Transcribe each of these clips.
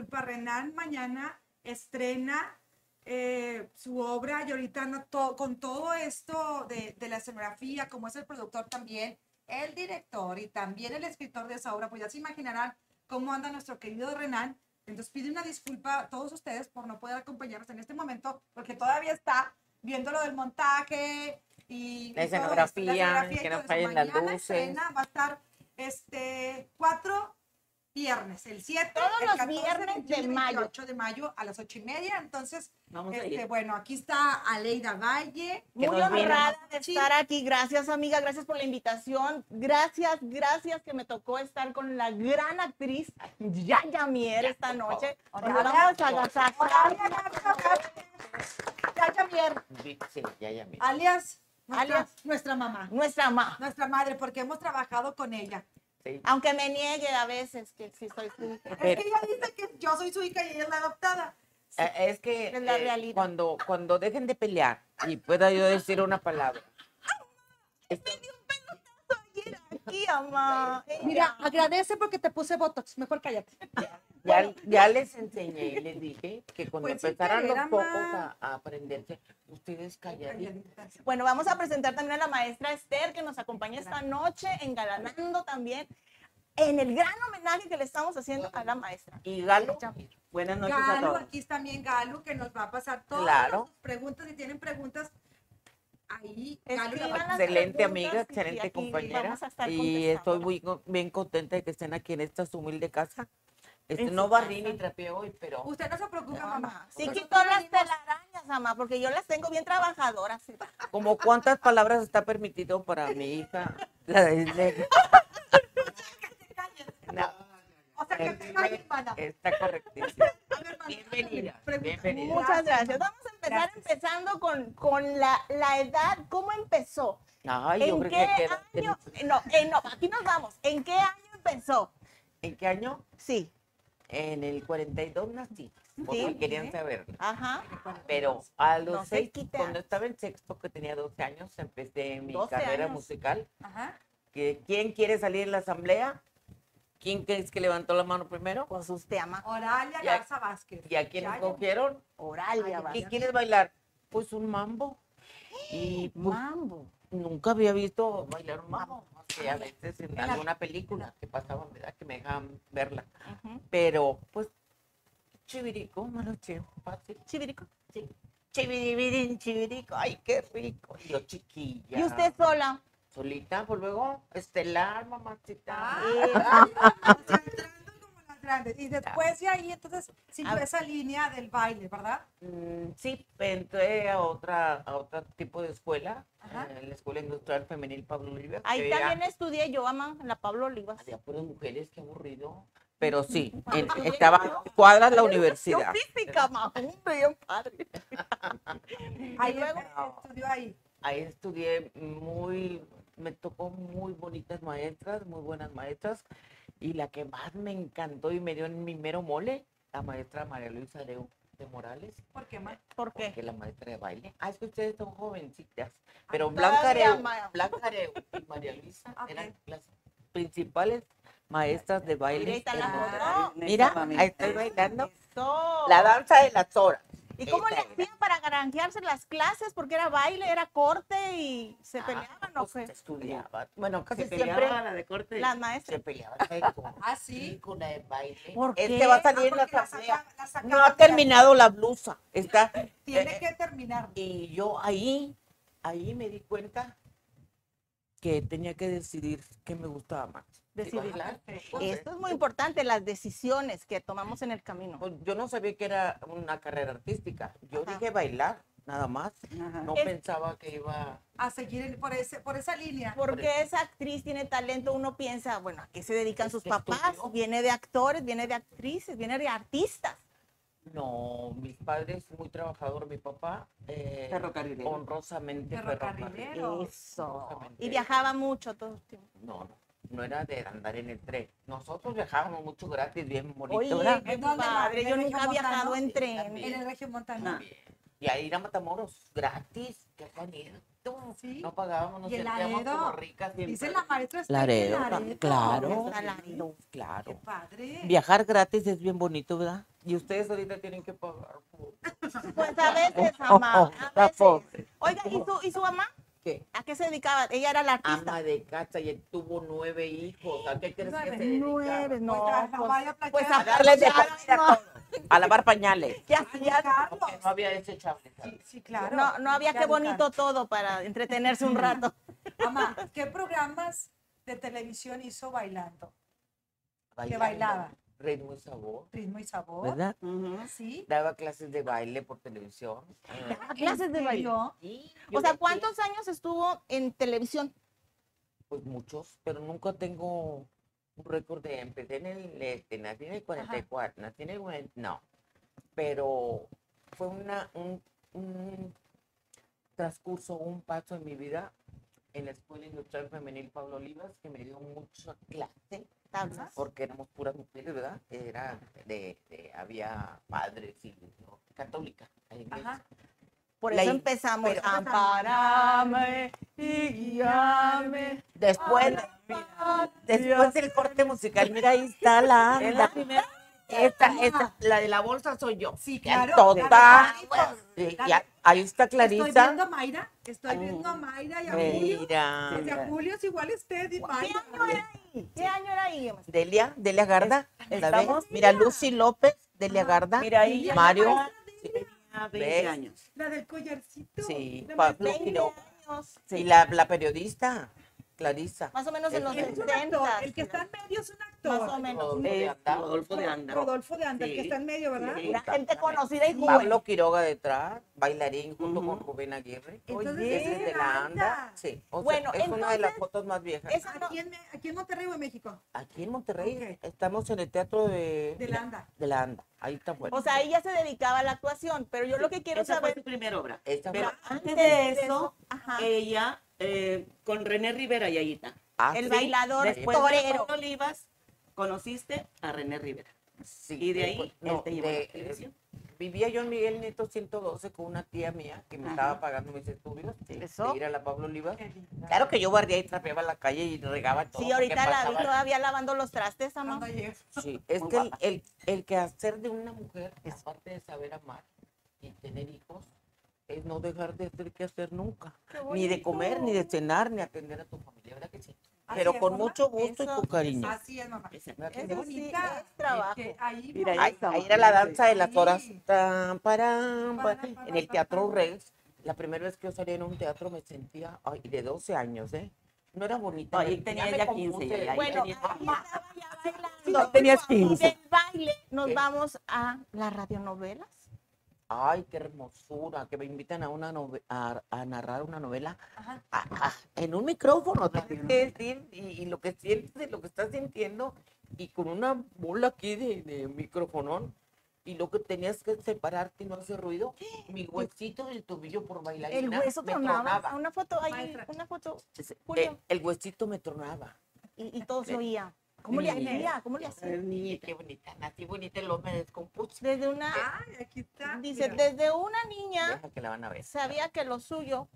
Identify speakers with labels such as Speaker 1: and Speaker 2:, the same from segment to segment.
Speaker 1: disculpa. Renan mañana estrena eh, su obra y ahorita no to- con todo esto de, de la escenografía, como es el productor también, el director y también el escritor de esa obra, pues ya se imaginarán cómo anda nuestro querido Renan. Entonces pide una disculpa a todos ustedes por no poder acompañarnos en este momento, porque todavía está viendo lo del montaje y
Speaker 2: La
Speaker 1: y todo esto,
Speaker 2: escenografía,
Speaker 1: escenografía y
Speaker 2: que
Speaker 1: todo
Speaker 2: no
Speaker 1: eso.
Speaker 2: fallen las luces.
Speaker 1: estrena, va a estar este, cuatro viernes, el 7,
Speaker 3: Todos
Speaker 1: el
Speaker 3: los
Speaker 1: 14,
Speaker 3: viernes
Speaker 1: 21 y
Speaker 3: de mayo.
Speaker 1: 28 de mayo a las 8 y media. Entonces,
Speaker 2: Vamos a
Speaker 1: este,
Speaker 2: ir.
Speaker 1: bueno, aquí está Aleida Valle.
Speaker 3: Muy honrada de estar aquí. Gracias, amiga. Gracias por la invitación. Gracias, gracias que me tocó estar con la gran actriz Yaya Mier esta noche.
Speaker 1: Yaya Mier,
Speaker 2: Sí, ya, ya, mira.
Speaker 1: alias, nuestra,
Speaker 3: Alias.
Speaker 1: nuestra mamá,
Speaker 3: Nuestra mamá.
Speaker 1: nuestra madre, porque hemos trabajado con ella.
Speaker 2: Sí.
Speaker 3: Aunque me niegue a veces que sí soy su hija.
Speaker 2: Pero-
Speaker 1: Es que ella dice que yo soy su hija y ella es la adoptada.
Speaker 2: Eh, Es que
Speaker 3: Es la
Speaker 2: eh, cuando, cuando dejen de pelear y pueda yo decir una palabra. Esto-
Speaker 3: Aquí, mamá.
Speaker 1: Mira, agradece porque te puse Botox. Mejor cállate.
Speaker 2: ya, ya les enseñé y les dije que cuando
Speaker 1: Pues
Speaker 2: empezaran los pocos a, a aprenderse, ustedes calladitos.
Speaker 3: Bueno, vamos a presentar también a la maestra Esther que nos acompaña esta noche, engalanando también en el gran homenaje que le estamos haciendo a la maestra.
Speaker 2: Y Galo, buenas noches a
Speaker 1: Galo,
Speaker 2: todos.
Speaker 1: aquí está también Galo, que nos va a pasar todas
Speaker 2: Claro.
Speaker 1: sus preguntas. Si tienen preguntas, ahí
Speaker 2: Excelente amiga, excelente compañera. Y estoy muy bien contenta de que estén aquí en esta humilde casa. Este, no barrí ni trapeé hoy, pero
Speaker 1: Usted no se preocupe, mamá.
Speaker 3: Sí quitó las telarañas, mamá, porque yo las tengo bien trabajadoras.
Speaker 2: como cuántas palabras está permitido para mi hija. La de- No,
Speaker 1: O sea, que te calles,
Speaker 2: está correctísimo.
Speaker 1: A ver, mana.
Speaker 2: Bienvenida.
Speaker 3: Muchas gracias. Vamos a empezar
Speaker 1: Gracias.
Speaker 3: empezando con, con la, la edad, ¿cómo empezó?
Speaker 2: Ay,
Speaker 3: ¿En qué
Speaker 2: que queda.
Speaker 3: año? No, eh, no, aquí nos vamos. ¿En qué año empezó?
Speaker 2: ¿En qué año?
Speaker 3: Sí,
Speaker 2: En el 42 nací, por
Speaker 3: Sí.
Speaker 2: querían saber.
Speaker 3: ajá.
Speaker 2: Pero a los
Speaker 3: No
Speaker 2: seis, cuando estaba en sexto, que tenía 12 años, empecé mi
Speaker 3: 12
Speaker 2: carrera
Speaker 3: años.
Speaker 2: musical.
Speaker 1: Ajá.
Speaker 2: ¿Quién quiere salir en la asamblea? ¿Quién crees que levantó la mano primero?
Speaker 3: Pues usted ama.
Speaker 1: Oralia Garza Vázquez.
Speaker 2: ¿Y a quién
Speaker 1: Ya,
Speaker 2: escogieron?
Speaker 3: Oralia, va.
Speaker 2: ¿Qué quieres bailar? Pues un mambo. Y pues,
Speaker 3: Mambo.
Speaker 2: nunca había visto bailar un mambo. que a veces en
Speaker 1: la-
Speaker 2: alguna película que pasaban, ¿verdad? Que me dejaban verla. Pero, pues, chivirico, maloche, fácil.
Speaker 3: Chivirico.
Speaker 2: Sí. Chivirico, ay, qué rico. Y yo chiquilla.
Speaker 3: ¿Y usted sola?
Speaker 2: Solita, pues luego, estelar, mamacita.
Speaker 1: Ah, o sea, entrando como las grandes. Y después de ahí, entonces, siguió
Speaker 3: A-
Speaker 1: esa línea del baile, ¿verdad?
Speaker 2: Mm, sí, entré a otra, a otro tipo de escuela, eh, la Escuela Industrial Femenil Pablo Oliva.
Speaker 3: Ahí
Speaker 2: era-
Speaker 3: también estudié yo, ama, en la Pablo Olivas.
Speaker 2: Había puras mujeres, qué aburrido. Pero sí,
Speaker 3: Ah,
Speaker 2: en- estaba cuadras la universidad.
Speaker 3: física, ma, hombre, bien padre.
Speaker 1: Ahí
Speaker 3: luego,
Speaker 1: estudió ahí.
Speaker 2: Ahí estudié muy, me tocó muy bonitas maestras, muy buenas maestras. Y la que más me encantó y me dio en mi mero mole, la maestra María Luisa Areu de Morales,
Speaker 1: ¿Por qué más?
Speaker 3: ¿por qué?
Speaker 2: que es la maestra de baile. Ah, es que ustedes son jovencitas. Pero
Speaker 3: Ay,
Speaker 2: Blanca Areu,
Speaker 3: ma.
Speaker 2: Blanca Areu y María Luisa eran las principales maestras de baile.
Speaker 3: Mira, ahí está
Speaker 2: en
Speaker 3: la
Speaker 2: Monterrey.
Speaker 3: foto.
Speaker 2: Mira, ahí estoy bailando.
Speaker 3: Eso.
Speaker 2: La danza de las horas.
Speaker 3: ¿Y cómo le hacían para granjearse las clases? Porque era baile, era corte y se
Speaker 2: Ah,
Speaker 3: peleaban, ¿o
Speaker 2: pues,
Speaker 3: qué?
Speaker 2: se estudiaba. Bueno, casi
Speaker 4: Se
Speaker 2: siempre
Speaker 4: peleaba la de corte.
Speaker 3: Las
Speaker 2: se
Speaker 3: maestras.
Speaker 2: peleaba con,
Speaker 1: Ah, sí.
Speaker 2: con la de baile.
Speaker 3: ¿Por
Speaker 2: Este
Speaker 3: qué?
Speaker 2: va a
Speaker 1: Ah,
Speaker 2: salir en la asamblea. No ha terminado la blusa. Está.
Speaker 1: Tiene
Speaker 2: eh,
Speaker 1: que terminar.
Speaker 2: Y yo ahí, ahí me di cuenta que tenía que decidir qué me gustaba más.
Speaker 3: Decidir. Esto es muy importante, las decisiones que tomamos en el camino.
Speaker 2: Pues yo no sabía que era una carrera artística. Yo
Speaker 3: Ajá.
Speaker 2: dije bailar, nada más.
Speaker 4: Ajá.
Speaker 2: No
Speaker 3: Es-
Speaker 2: pensaba que iba.
Speaker 1: A seguir por, ese, por esa línea.
Speaker 3: Porque esa actriz tiene talento, uno piensa, bueno, ¿a qué se dedican
Speaker 2: Es
Speaker 3: sus papás?
Speaker 2: estudió.
Speaker 3: Viene de actores, viene de actrices, viene de artistas.
Speaker 2: No, mis padres, muy trabajador, mi papá. eh,
Speaker 4: Ferrocarrilero.
Speaker 2: honrosamente
Speaker 1: Ferrocarrilero.
Speaker 2: ferrocarrilero.
Speaker 3: Eso. Y viajaba mucho todo el tiempo.
Speaker 2: No, no, no era de andar en el tren. Nosotros viajábamos mucho gratis, bien bonito.
Speaker 3: Oye,
Speaker 2: ¿verdad?
Speaker 3: qué
Speaker 1: ¿En dónde, ma?
Speaker 3: padre.
Speaker 1: ¿En
Speaker 3: Yo nunca he viajado en tren.
Speaker 2: también.
Speaker 1: En el.
Speaker 4: Ah.
Speaker 2: Bien. Y a ir a Matamoros, gratis. Qué bonito.
Speaker 1: Sí.
Speaker 2: No pagábamos, nos
Speaker 1: Y
Speaker 2: sentíamos como ricas. siempre.
Speaker 1: Dice la maestra
Speaker 2: Laredo, claro.
Speaker 3: Laredo.
Speaker 1: Qué
Speaker 2: Claro.
Speaker 1: padre.
Speaker 2: Viajar gratis es bien bonito, ¿verdad? Y ustedes ahorita tienen que pagar. por-
Speaker 3: Pues a veces, mamá. A
Speaker 2: Está
Speaker 3: veces.
Speaker 2: pobre.
Speaker 3: Oiga, ¿y su, ¿y su mamá?
Speaker 2: ¿Qué?
Speaker 3: ¿A qué se dedicaba? Ella era la artista.
Speaker 2: Ama de casa y él tuvo nueve hijos. ¿A qué crees que se dedicaba?
Speaker 3: Nueve, no.
Speaker 1: Pues, a
Speaker 3: Pues, pues a
Speaker 2: darle de
Speaker 3: Ya,
Speaker 2: comer a
Speaker 3: no.
Speaker 2: A lavar pañales.
Speaker 3: ¿Qué hacía?
Speaker 2: Porque no había desechable. ¿sabes?
Speaker 1: Sí, sí, claro.
Speaker 3: No, no había qué bonito todo para entretenerse un rato.
Speaker 1: Mamá, ¿qué programas de televisión hizo bailando? Que bailaba.
Speaker 2: Ritmo y sabor.
Speaker 1: Ritmo y sabor.
Speaker 2: ¿Verdad?
Speaker 1: Sí.
Speaker 2: Daba clases de baile por televisión. Eh,
Speaker 3: Clases de baile.
Speaker 2: sí,
Speaker 3: O
Speaker 2: yo
Speaker 3: sea, ¿cuántos años estuvo en televisión?
Speaker 2: Pues muchos, pero nunca tengo un récord de empecé en el este, nací en el 44, nací en el 40, no. Pero fue una, un, un transcurso, un paso en mi vida en la Escuela Industrial Femenil Pablo Olivas que me dio mucha clase
Speaker 3: ¿Tablas?
Speaker 2: porque éramos puras mujeres, ¿verdad? Era de, de- había padres y ¿no? católica. la iglesia.
Speaker 1: Ajá.
Speaker 3: Por eso empezamos. Amparame y guíame.
Speaker 2: Después, después del corte musical, mira, ahí está la anda. Esta, esta, la de la bolsa soy yo.
Speaker 1: Sí, claro.
Speaker 2: tonta.
Speaker 1: la de Juanitos.
Speaker 2: Sí, ya, ahí está
Speaker 1: Estoy viendo a Mayra, estoy viendo a Mayra y a Julio.
Speaker 2: Mira.
Speaker 1: Y a Julio es igual usted y
Speaker 3: ¿Qué año era ahí? ¿Qué año era ahí?
Speaker 2: Delia, Delia Garda.
Speaker 4: estamos-
Speaker 2: Mira, Lucy López, Delia Garda.
Speaker 4: Mira, ahí
Speaker 2: Mario.
Speaker 4: tenía 20
Speaker 2: ¿Ves?
Speaker 4: años.
Speaker 1: La del collarcito.
Speaker 2: Sí,
Speaker 1: de
Speaker 2: Pablo
Speaker 1: maestro.
Speaker 3: 20
Speaker 2: Quiroga.
Speaker 3: años.
Speaker 2: Y la, la periodista, Clarisa.
Speaker 3: Más o menos en los
Speaker 2: Es
Speaker 1: Es un
Speaker 3: 60.
Speaker 1: actor, el que está en medio es un actor.
Speaker 3: Más o menos.
Speaker 2: Rodolfo de
Speaker 4: Es
Speaker 2: Anda.
Speaker 4: Rodolfo de Anda.
Speaker 1: Rodolfo de Anda, el que está en medio, ¿verdad?
Speaker 3: Gente conocida y joven.
Speaker 2: Pablo Quiroga detrás, bailarín junto con. Rubén Aguirre.
Speaker 1: Entonces,
Speaker 2: Ese es de la
Speaker 1: anda.
Speaker 2: anda. Sí. O sea,
Speaker 3: Bueno,
Speaker 2: es una de las fotos más viejas.
Speaker 1: Aquí en, Me- aquí en Monterrey o en México.
Speaker 2: Aquí en Monterrey estamos en el teatro de,
Speaker 1: De la Anda.
Speaker 2: de la anda. Ahí está bueno.
Speaker 3: O sea, ella se dedicaba a la actuación, pero yo lo que quiero
Speaker 4: Esa fue
Speaker 3: saber
Speaker 4: su primera obra.
Speaker 2: Esta
Speaker 4: Pero
Speaker 2: fue-
Speaker 4: antes de eso,
Speaker 3: Ajá.
Speaker 4: ella eh, con René Rivera, Yayita.
Speaker 2: Ah,
Speaker 3: el
Speaker 2: sí,
Speaker 3: bailador
Speaker 4: Después de
Speaker 3: torero.
Speaker 4: Pablo Olivas, conociste a René Rivera.
Speaker 2: sí,
Speaker 4: y de ahí, él
Speaker 2: no,
Speaker 4: te llevó a la.
Speaker 2: Vivía yo en Miguel Nieto 112 con una tía mía que me
Speaker 4: Ajá.
Speaker 2: estaba pagando mis estudios. de-
Speaker 3: Eso.
Speaker 2: De ir a la Pablo Oliva. Claro que yo barría y trapeaba la calle y regaba todo.
Speaker 3: Sí, ahorita la vi todavía lavando los trastes, amor.
Speaker 2: Sí, es
Speaker 4: Muy
Speaker 2: que el, el, el quehacer de una mujer, aparte de saber amar y tener hijos, es no dejar de hacer que hacer nunca. Ni de comer, ni de cenar, ni atender a tu familia, ¿verdad que sí? Pero con
Speaker 1: mamá.
Speaker 2: mucho gusto
Speaker 3: Eso,
Speaker 2: y con cariño.
Speaker 1: Así es, mamá.
Speaker 3: Es trabajo.
Speaker 1: que ahí,
Speaker 4: Mira,
Speaker 2: Ahí, ahí era la danza de las horas. Tan, param, pa-
Speaker 1: Para, para,
Speaker 2: en el Teatro
Speaker 1: para.
Speaker 2: Rex, la primera vez que yo salí en un teatro me sentía, ay, de 12 años, ¿eh? No era bonita.
Speaker 4: No, tenía ya
Speaker 2: compuse.
Speaker 4: 15, ya, ya.
Speaker 3: Bueno,
Speaker 4: tenía-
Speaker 3: ahí estaba ya bailando.
Speaker 4: No, tenías
Speaker 3: Y
Speaker 4: 15.
Speaker 3: del baile nos
Speaker 2: ¿Qué?
Speaker 3: vamos a las radionovelas.
Speaker 2: Ay, qué hermosura, que me invitan a una nove- a, a narrar una novela
Speaker 1: Ajá.
Speaker 2: a- a- en un micrófono, tienes que decir y, y lo que sientes, y lo que estás sintiendo, y con una bola aquí de, de microfonón, y lo que tenías que separarte y no hacer ruido, mi huesito del tobillo por
Speaker 3: El
Speaker 2: bailarina
Speaker 3: hueso tronaba.
Speaker 2: tronaba.
Speaker 3: Una foto, ahí, una foto,
Speaker 2: El,
Speaker 3: Julio.
Speaker 2: el huesito me tronaba.
Speaker 3: Y, y todo se oía. ¿Cómo le
Speaker 4: Niña.
Speaker 3: hacía? ¿Cómo le
Speaker 4: Ay,
Speaker 3: hacía?
Speaker 4: Niñita.
Speaker 2: qué bonita, nací bonita luego me descompuse.
Speaker 3: Desde una,
Speaker 1: Ay, aquí está.
Speaker 3: dice,
Speaker 1: mira.
Speaker 3: desde una niña
Speaker 2: Deja que la van a ver.
Speaker 3: sabía que lo suyo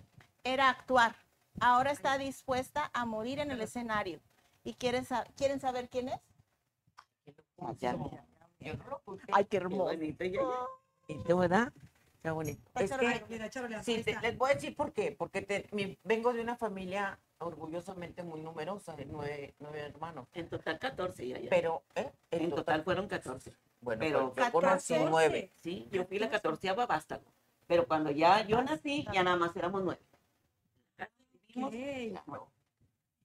Speaker 3: era actuar. Ahora está dispuesta a morir en el escenario. ¿Y quieren, sa- quieren saber quién es?
Speaker 2: Ya, yo no lo.
Speaker 3: Ay, qué
Speaker 4: Qué
Speaker 3: hermoso.
Speaker 4: bonito, Yaya.
Speaker 2: ¿Y tú, verdad? Qué bonito. Es que.
Speaker 1: Mira,
Speaker 2: Sí, te- les voy a decir por qué. Porque te- mi- vengo de una familia orgullosamente muy numerosa, de nueve, nueve hermanos.
Speaker 4: En total 14, Yaya.
Speaker 2: Pero, ¿eh?
Speaker 4: En total fueron 14.
Speaker 2: bueno,
Speaker 4: pero
Speaker 2: pero yo conocí
Speaker 3: 14.
Speaker 2: nueve.
Speaker 4: Sí, yo fui la catorceava vástago. Pero cuando ya yo nací, ya nada más éramos nueve.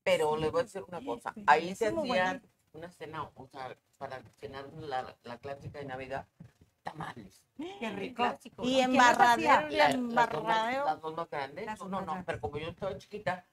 Speaker 2: Pero les voy a decir una cosa.
Speaker 1: Sí,
Speaker 2: Ahí se hacían una cena, o sea, para cenar la, la clásica de Navidad, tamales.
Speaker 1: Qué rico.
Speaker 2: Clásico,
Speaker 3: Y
Speaker 2: ¿no?
Speaker 3: embarradero, y
Speaker 2: La- las, dos más,
Speaker 3: embarradero.
Speaker 2: las dos más grandes.
Speaker 1: Las dos
Speaker 2: no, no, pero como yo estaba chiquita,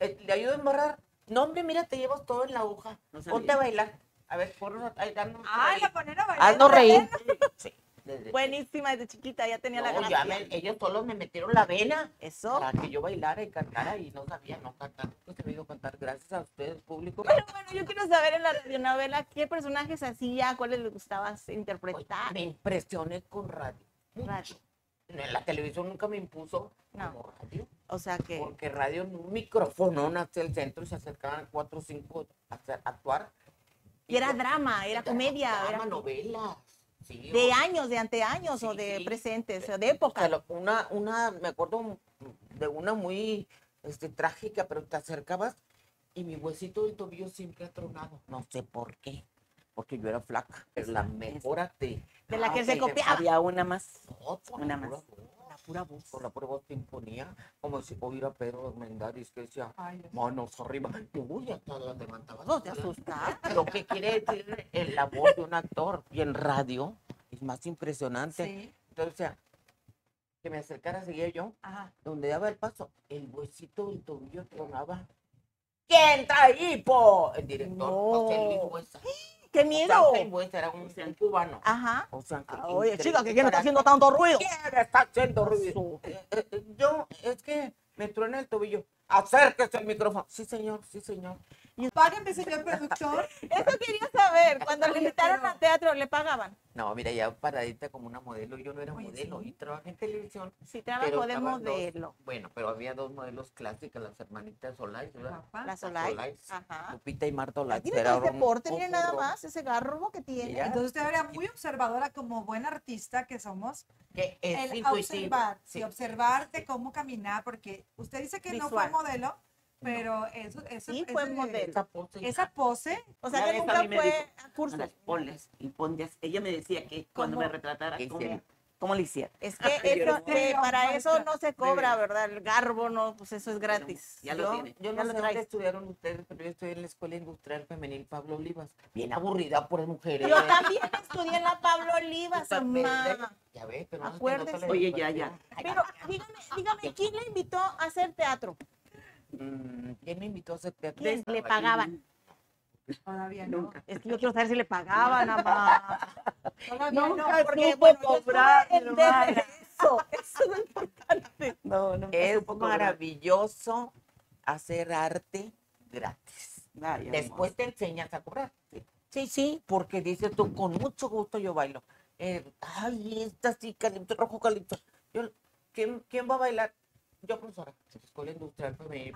Speaker 2: eh, le ayudo a embarrar. No, hombre, mira, te llevas todo en la hoja.
Speaker 4: No.
Speaker 2: Ponte a bailar. A ver, por ahí, danos
Speaker 1: Ay,
Speaker 2: reír.
Speaker 1: la poner a bailar.
Speaker 2: Haznos reír. Sí. Desde-
Speaker 3: Buenísima, desde chiquita ya tenía la
Speaker 2: No, me- ellos solos me metieron la vena
Speaker 3: Eso.
Speaker 2: para que yo bailara y cantara y no sabía no cantar. Pues he cantar gracias a ustedes, público.
Speaker 3: Pero bueno, yo quiero saber en la radionovela qué personajes hacía, cuáles les gustaba
Speaker 2: Oye,
Speaker 3: interpretar.
Speaker 2: me impresioné con radio. En la televisión nunca me impuso
Speaker 3: No.
Speaker 2: como radio.
Speaker 3: O sea que.
Speaker 2: Porque radio en un micrófono hacia el centro y se acercaban cuatro o cinco a actuar.
Speaker 3: Y era
Speaker 2: yo-
Speaker 3: drama, era comedia,
Speaker 2: Drama,
Speaker 3: era
Speaker 2: novelas. Sí,
Speaker 3: de
Speaker 2: o-
Speaker 3: años, de anteaños o de presentes, o de
Speaker 2: o sea,
Speaker 3: época.
Speaker 2: lo- una, una, me acuerdo de una muy este, trágica, pero te acercabas y mi huesito del tobillo siempre ha tronado. No sé por qué. Porque yo era flaca. Pero la mejor actriz.
Speaker 3: De la que
Speaker 2: Ah,
Speaker 3: se copiaba.
Speaker 4: Había una más.
Speaker 2: No,
Speaker 4: Una más.
Speaker 2: Pura voz. Por la pura voz te imponía. Como si oír a Pedro Mendaris que decía,
Speaker 1: Ay,
Speaker 2: manos arriba. Uy, hasta la levantaba.
Speaker 3: No te asustas.
Speaker 2: Lo que quiere decir en la voz de un actor y en radio es más impresionante.
Speaker 1: Sí.
Speaker 2: Entonces, o sea, que me acercara, seguía yo,
Speaker 1: Ajá.
Speaker 2: donde daba el paso, el huesito del tobillo tronaba. ¿Quién trae hipo? El director, José Luis. Huesa.
Speaker 3: ¡Qué miedo!
Speaker 2: Era un, un cubano.
Speaker 3: Ajá.
Speaker 2: O sea, que
Speaker 3: Ah, Oye, chica, que quién está haciendo tanto ruido.
Speaker 2: ¿Quién está haciendo ruido? Eh, eh, eh, yo, es que me truena el tobillo. Acérquese al micrófono. Sí, señor, sí, señor.
Speaker 1: Págame, señor productor.
Speaker 3: Eso quería saber. Cuando le invitaron al teatro, ¿le pagaban?
Speaker 2: No, mira, ya paradita como una modelo. Yo no era
Speaker 1: Oye,
Speaker 2: modelo
Speaker 1: sí.
Speaker 2: y trabajé en televisión.
Speaker 3: Sí, trabajó de
Speaker 2: dos-
Speaker 3: modelo.
Speaker 2: bueno, pero había dos modelos clásicas, las hermanitas Solais, ¿verdad?
Speaker 1: Guapa.
Speaker 3: La Solay.
Speaker 2: Solais.
Speaker 3: Ajá.
Speaker 2: Lupita y Marta Olay.
Speaker 3: Tiene todo ese porte, miren nada más, ese garbo que tiene.
Speaker 2: Mira.
Speaker 1: Entonces usted era muy observadora como buena artista que somos.
Speaker 2: Que es
Speaker 1: el
Speaker 2: intuitivo.
Speaker 1: observar, sí,
Speaker 2: Sí.
Speaker 1: observarte cómo caminar, porque usted dice que no fue modelo, pero eso, eso
Speaker 3: Sí, fue
Speaker 1: ese-
Speaker 3: modelo.
Speaker 2: Esa pose.
Speaker 1: Esa pose,
Speaker 3: O sea que nunca fue
Speaker 4: dijo,
Speaker 3: a cursos.
Speaker 4: Ponles y ponles. Ella me decía que cuando
Speaker 3: ¿Cómo?
Speaker 4: me retratara,
Speaker 2: ¿Qué
Speaker 4: ¿cómo, cómo le hiciera?
Speaker 3: Es que eso, para eso no se cobra, ¿verdad? El garbo no, pues eso es gratis.
Speaker 4: ya lo
Speaker 2: yo,
Speaker 4: tiene.
Speaker 2: yo
Speaker 3: Ya
Speaker 2: no
Speaker 3: lo
Speaker 2: sé dónde estudiaron ustedes, pero yo estoy en la Escuela Industrial Femenil Pablo Olivas. Bien aburrida por mujeres.
Speaker 3: Yo también estudié en la Pablo Olivas, mamá.
Speaker 2: Ya ves, pero no
Speaker 4: Oye, ya, ya.
Speaker 3: Pero dígame, dígame, ¿quién le invitó a hacer teatro?
Speaker 2: Mm, ¿Quién me invitó a hacer teatro?
Speaker 3: ¿Quién le pagaban?
Speaker 1: todavía no.
Speaker 4: Nunca.
Speaker 3: Es que yo quiero saber si le pagaban, mamá.
Speaker 1: Todavía no.
Speaker 3: Nunca porque,
Speaker 4: supo
Speaker 3: bueno,
Speaker 4: cobrar,
Speaker 3: Eso, eso es lo importante.
Speaker 4: No, no.
Speaker 2: Es maravilloso hacer arte gratis. Después te enseñas a cobrar.
Speaker 3: Sí, sí.
Speaker 2: Porque dices tú, con mucho gusto yo bailo. Eh, ay, esta sí, calipso, rojo calipso. Yo, ¿quién, ¿Quién va a bailar? Yo, profesora. Escuela Industrial Femenil.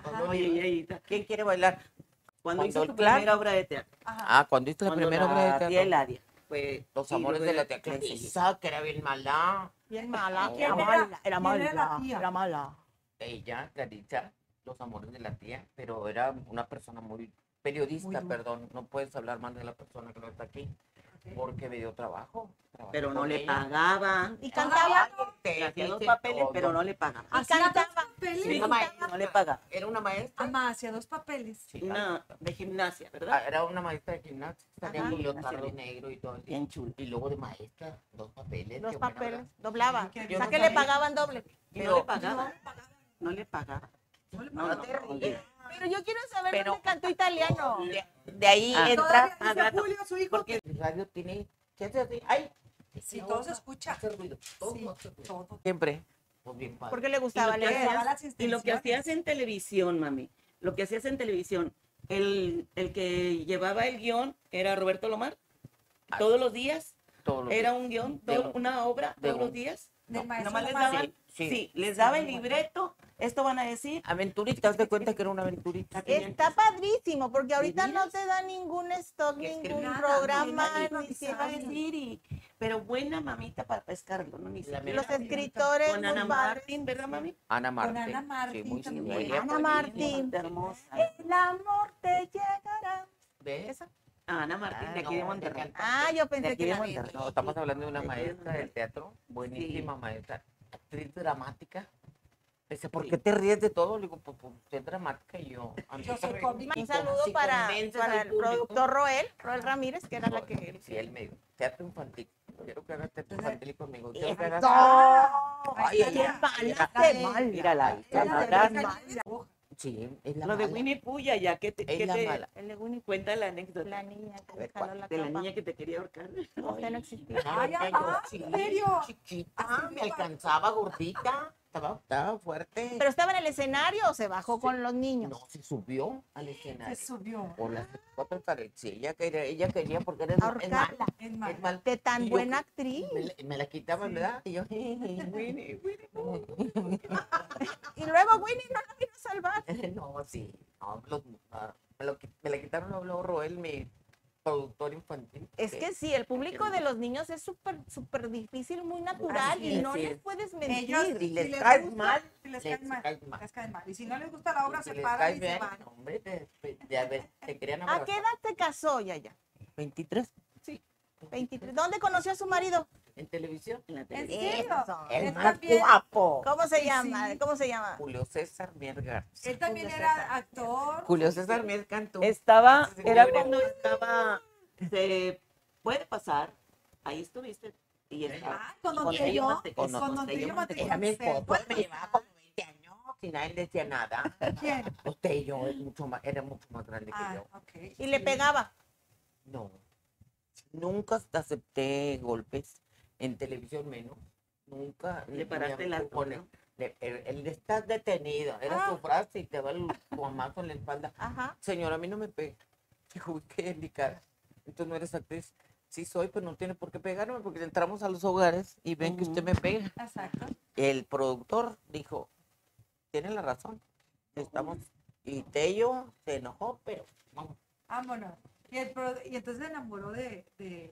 Speaker 4: Yayita,
Speaker 2: ¿Quién quiere bailar?
Speaker 4: cuando hizo
Speaker 2: el
Speaker 4: tu
Speaker 2: clan-
Speaker 4: primera obra de teatro,
Speaker 1: Ajá.
Speaker 2: Ah, cuando hice la primera obra de
Speaker 4: la tía
Speaker 2: teatro.
Speaker 4: Eladia, fue
Speaker 2: Los
Speaker 4: y
Speaker 2: amores de la tía. Clarisa, que era bien mala.
Speaker 3: Bien mala.
Speaker 1: ¿Quién
Speaker 3: Era
Speaker 1: era-
Speaker 3: mala, era
Speaker 1: quién
Speaker 3: mala.
Speaker 1: era la tía?
Speaker 3: Era mala.
Speaker 2: Ella, Clarisa, los amores de la tía, pero era una persona muy periodista,
Speaker 1: Muy
Speaker 2: perdón. No puedes hablar más de la persona que no está aquí, porque me dio trabajo.
Speaker 4: Pero no le
Speaker 2: ella.
Speaker 4: pagaba.
Speaker 3: Y cantaba.
Speaker 4: Hacía dos papeles,
Speaker 2: todo.
Speaker 4: pero no le pagaba.
Speaker 3: Y cantaba.
Speaker 1: papeles.
Speaker 2: Sí,
Speaker 4: Sí,
Speaker 2: maestra.
Speaker 4: no le pagaba.
Speaker 2: Era una maestra.
Speaker 1: Ama, hacía dos papeles.
Speaker 2: Sí,
Speaker 4: Una de gimnasia,
Speaker 2: ah,
Speaker 4: ¿verdad?
Speaker 2: Era una maestra de gimnasia. Con leotardo
Speaker 4: Así.
Speaker 2: negro y todo.
Speaker 4: Bien chulo.
Speaker 2: Y luego de maestra, dos papeles.
Speaker 3: Dos
Speaker 2: buena
Speaker 3: papeles. Doblaba. O sea que le pagaban doble.
Speaker 4: No le pagaba. No le pagaba.
Speaker 1: No le
Speaker 4: No,
Speaker 1: pagaba.
Speaker 4: No,
Speaker 2: te
Speaker 4: no,
Speaker 2: ríes.
Speaker 3: Pero yo quiero saber
Speaker 2: Pero-
Speaker 3: dónde cantó italiano.
Speaker 2: De, de ahí
Speaker 4: Ah.
Speaker 2: entra.
Speaker 1: Julio, su hijo.
Speaker 4: Porque
Speaker 2: El radio tiene. ¡Ay! No,
Speaker 1: todo se escucha.
Speaker 2: hace ruido, todo
Speaker 1: Sí.
Speaker 2: Siempre.
Speaker 3: Porque le gustaba
Speaker 4: Y lo que
Speaker 3: leer.
Speaker 1: Daba las
Speaker 4: Y lo que
Speaker 1: instrucciones.
Speaker 4: hacías en televisión, mami, lo que hacías en televisión, el, el que llevaba el guion era Roberto Lomar. Todos los días era un
Speaker 2: guion,
Speaker 4: todo- una obra,
Speaker 2: de
Speaker 4: todos los días.
Speaker 1: Maestro
Speaker 4: Nomás les daban,
Speaker 2: Sí,
Speaker 4: sí,
Speaker 2: sí.
Speaker 4: les daba el libreto, esto van a decir.
Speaker 2: Aventurita, haz de cuenta que era una aventurita.
Speaker 3: Está padrísimo, porque ahorita no te da ningún stock,
Speaker 2: Que
Speaker 3: ningún
Speaker 2: escribir
Speaker 1: nada,
Speaker 3: programa,
Speaker 1: no,
Speaker 3: ni
Speaker 1: no,
Speaker 3: se
Speaker 1: no,
Speaker 3: va-
Speaker 4: a decir y- pero buena mamita para pescarlo, ¿no? Ni.
Speaker 3: Los escritores
Speaker 4: Con Ana
Speaker 3: padres.
Speaker 4: Martín, ¿verdad, mami?
Speaker 2: Ana Martín.
Speaker 1: Ana Martín
Speaker 2: sí, muy
Speaker 1: también.
Speaker 3: Ana Martín.
Speaker 4: Hermosa.
Speaker 3: El amor te llegará.
Speaker 2: ¿Ves?
Speaker 3: ¿Esa?
Speaker 4: Ana Martín, de
Speaker 2: Ah,
Speaker 4: aquí de
Speaker 2: no,
Speaker 4: Monterrey.
Speaker 2: de
Speaker 3: Ah, yo
Speaker 4: De
Speaker 3: pensé
Speaker 4: aquí
Speaker 3: que
Speaker 4: de Monterrey.
Speaker 2: No, estamos hablando de una maestra de teatro, buenísima maestra, actriz dramática. Dice, ¿por qué te ríes de todo? Le digo, pues, pues es dramática y yo. a mí
Speaker 1: Yo
Speaker 2: me
Speaker 1: soy
Speaker 2: río".
Speaker 1: cómica.
Speaker 2: Y
Speaker 3: Un saludo
Speaker 2: si
Speaker 3: para, para el productor Roel, Roel Ramírez, que era la que...
Speaker 2: Sí, él me dijo, teatro infantil. Quiero que hagas teatro infantil conmigo. Quiero que hagas...
Speaker 1: Ay,
Speaker 2: Ay, ay,
Speaker 1: ay,
Speaker 2: ay.
Speaker 3: mala,
Speaker 1: La
Speaker 3: qué
Speaker 1: de-
Speaker 3: mala.
Speaker 4: Mírala,
Speaker 1: De.
Speaker 2: Sí, es la
Speaker 4: Lo de
Speaker 2: mala.
Speaker 4: Winnie Pooh, ya, que te,
Speaker 2: Es
Speaker 4: que
Speaker 2: la
Speaker 4: te-
Speaker 2: mala.
Speaker 3: El de Winnie
Speaker 4: cuenta la anécdota
Speaker 3: la niña que
Speaker 2: ver,
Speaker 3: jaló la
Speaker 4: de la niña que te quería ahorcar.
Speaker 3: Usted no existía.
Speaker 1: Ay,
Speaker 2: Ay,
Speaker 1: ah, ¿en serio?
Speaker 2: Chiquita, me
Speaker 1: me
Speaker 2: alcanzaba gordita. Estaba, estaba fuerte.
Speaker 3: ¿Pero estaba en el escenario o se bajó con los niños?
Speaker 2: No, se subió al
Speaker 1: Se
Speaker 2: escenario.
Speaker 1: subió.
Speaker 2: Por las cuatro paredes. Sí, ella quería, ella quería porque era es mal.
Speaker 3: Ahorcarla.
Speaker 1: Es
Speaker 2: Es
Speaker 1: mal.
Speaker 3: De tan
Speaker 2: Y yo
Speaker 3: buena actriz.
Speaker 2: Me la, me la quitaban, ¿verdad? Y yo, Winnie, Winnie.
Speaker 3: Y luego Winnie no la vino a salvar.
Speaker 2: No, sí. No, los- ah, me, lo me la quitaron luego Roel, mi productor infantil.
Speaker 3: Es que sí, el público de los niños es súper, súper difícil, muy natural
Speaker 2: Así
Speaker 3: y no les
Speaker 2: es.
Speaker 3: puedes mentir.
Speaker 1: Ellos,
Speaker 2: Si les
Speaker 1: les
Speaker 2: caes
Speaker 1: gusta,
Speaker 2: mal,
Speaker 1: si les
Speaker 2: les
Speaker 1: caes mal,
Speaker 2: caes mal.
Speaker 1: les caes mal. Y si no les gusta la obra,
Speaker 2: Si
Speaker 1: se paran y se van.
Speaker 2: hombre, te, te- te querían
Speaker 3: ¿A
Speaker 2: abrazar.
Speaker 3: qué edad te casó, Yaya?
Speaker 2: 23
Speaker 3: 23. ¿Dónde conoció a su marido?
Speaker 2: En televisión.
Speaker 4: En la
Speaker 1: ¿En
Speaker 4: televisión.
Speaker 1: serio?
Speaker 3: Eso.
Speaker 2: El
Speaker 1: Él
Speaker 2: más
Speaker 1: también-
Speaker 2: guapo.
Speaker 3: ¿Cómo se llama?
Speaker 1: sí.
Speaker 3: ¿Cómo se llama?
Speaker 2: Julio César Mier Garza.
Speaker 1: Él también
Speaker 3: Julio
Speaker 1: era actor.
Speaker 2: Julio César Mier cantó.
Speaker 4: Estaba,
Speaker 2: Sí,
Speaker 4: era cuando estaba, se puede pasar, ahí estuviste, y estaba.
Speaker 1: Ah, con Don Tello. Con Don
Speaker 4: con
Speaker 1: Tello.
Speaker 2: Era mi esposo,
Speaker 1: ¿Puede
Speaker 2: me llevaba como 20 años y nadie le decía nada.
Speaker 1: ¿Quién?
Speaker 2: Usted yo es mucho más, era mucho más grande que
Speaker 1: Ah,
Speaker 2: yo.
Speaker 1: ok.
Speaker 3: Y le pegaba.
Speaker 2: No. Nunca acepté golpes en televisión menos. Nunca.
Speaker 4: Le paraste
Speaker 2: pone-
Speaker 4: ¿no?
Speaker 2: le- el, el estás detenido. Era
Speaker 1: Ah.
Speaker 2: su frase y te va el guamazo en la espalda.
Speaker 3: Ajá.
Speaker 2: Señora, a mí no me pega. Dijo, qué delicada. Entonces no eres actriz. Sí soy, pero no tiene por qué pegarme porque entramos a los hogares y ven que usted me pega.
Speaker 1: Exacto.
Speaker 2: El productor dijo, tiene la razón. Estamos. Y Tello se enojó, pero vamos.
Speaker 1: Vámonos. Y, el y entonces se enamoró de, de,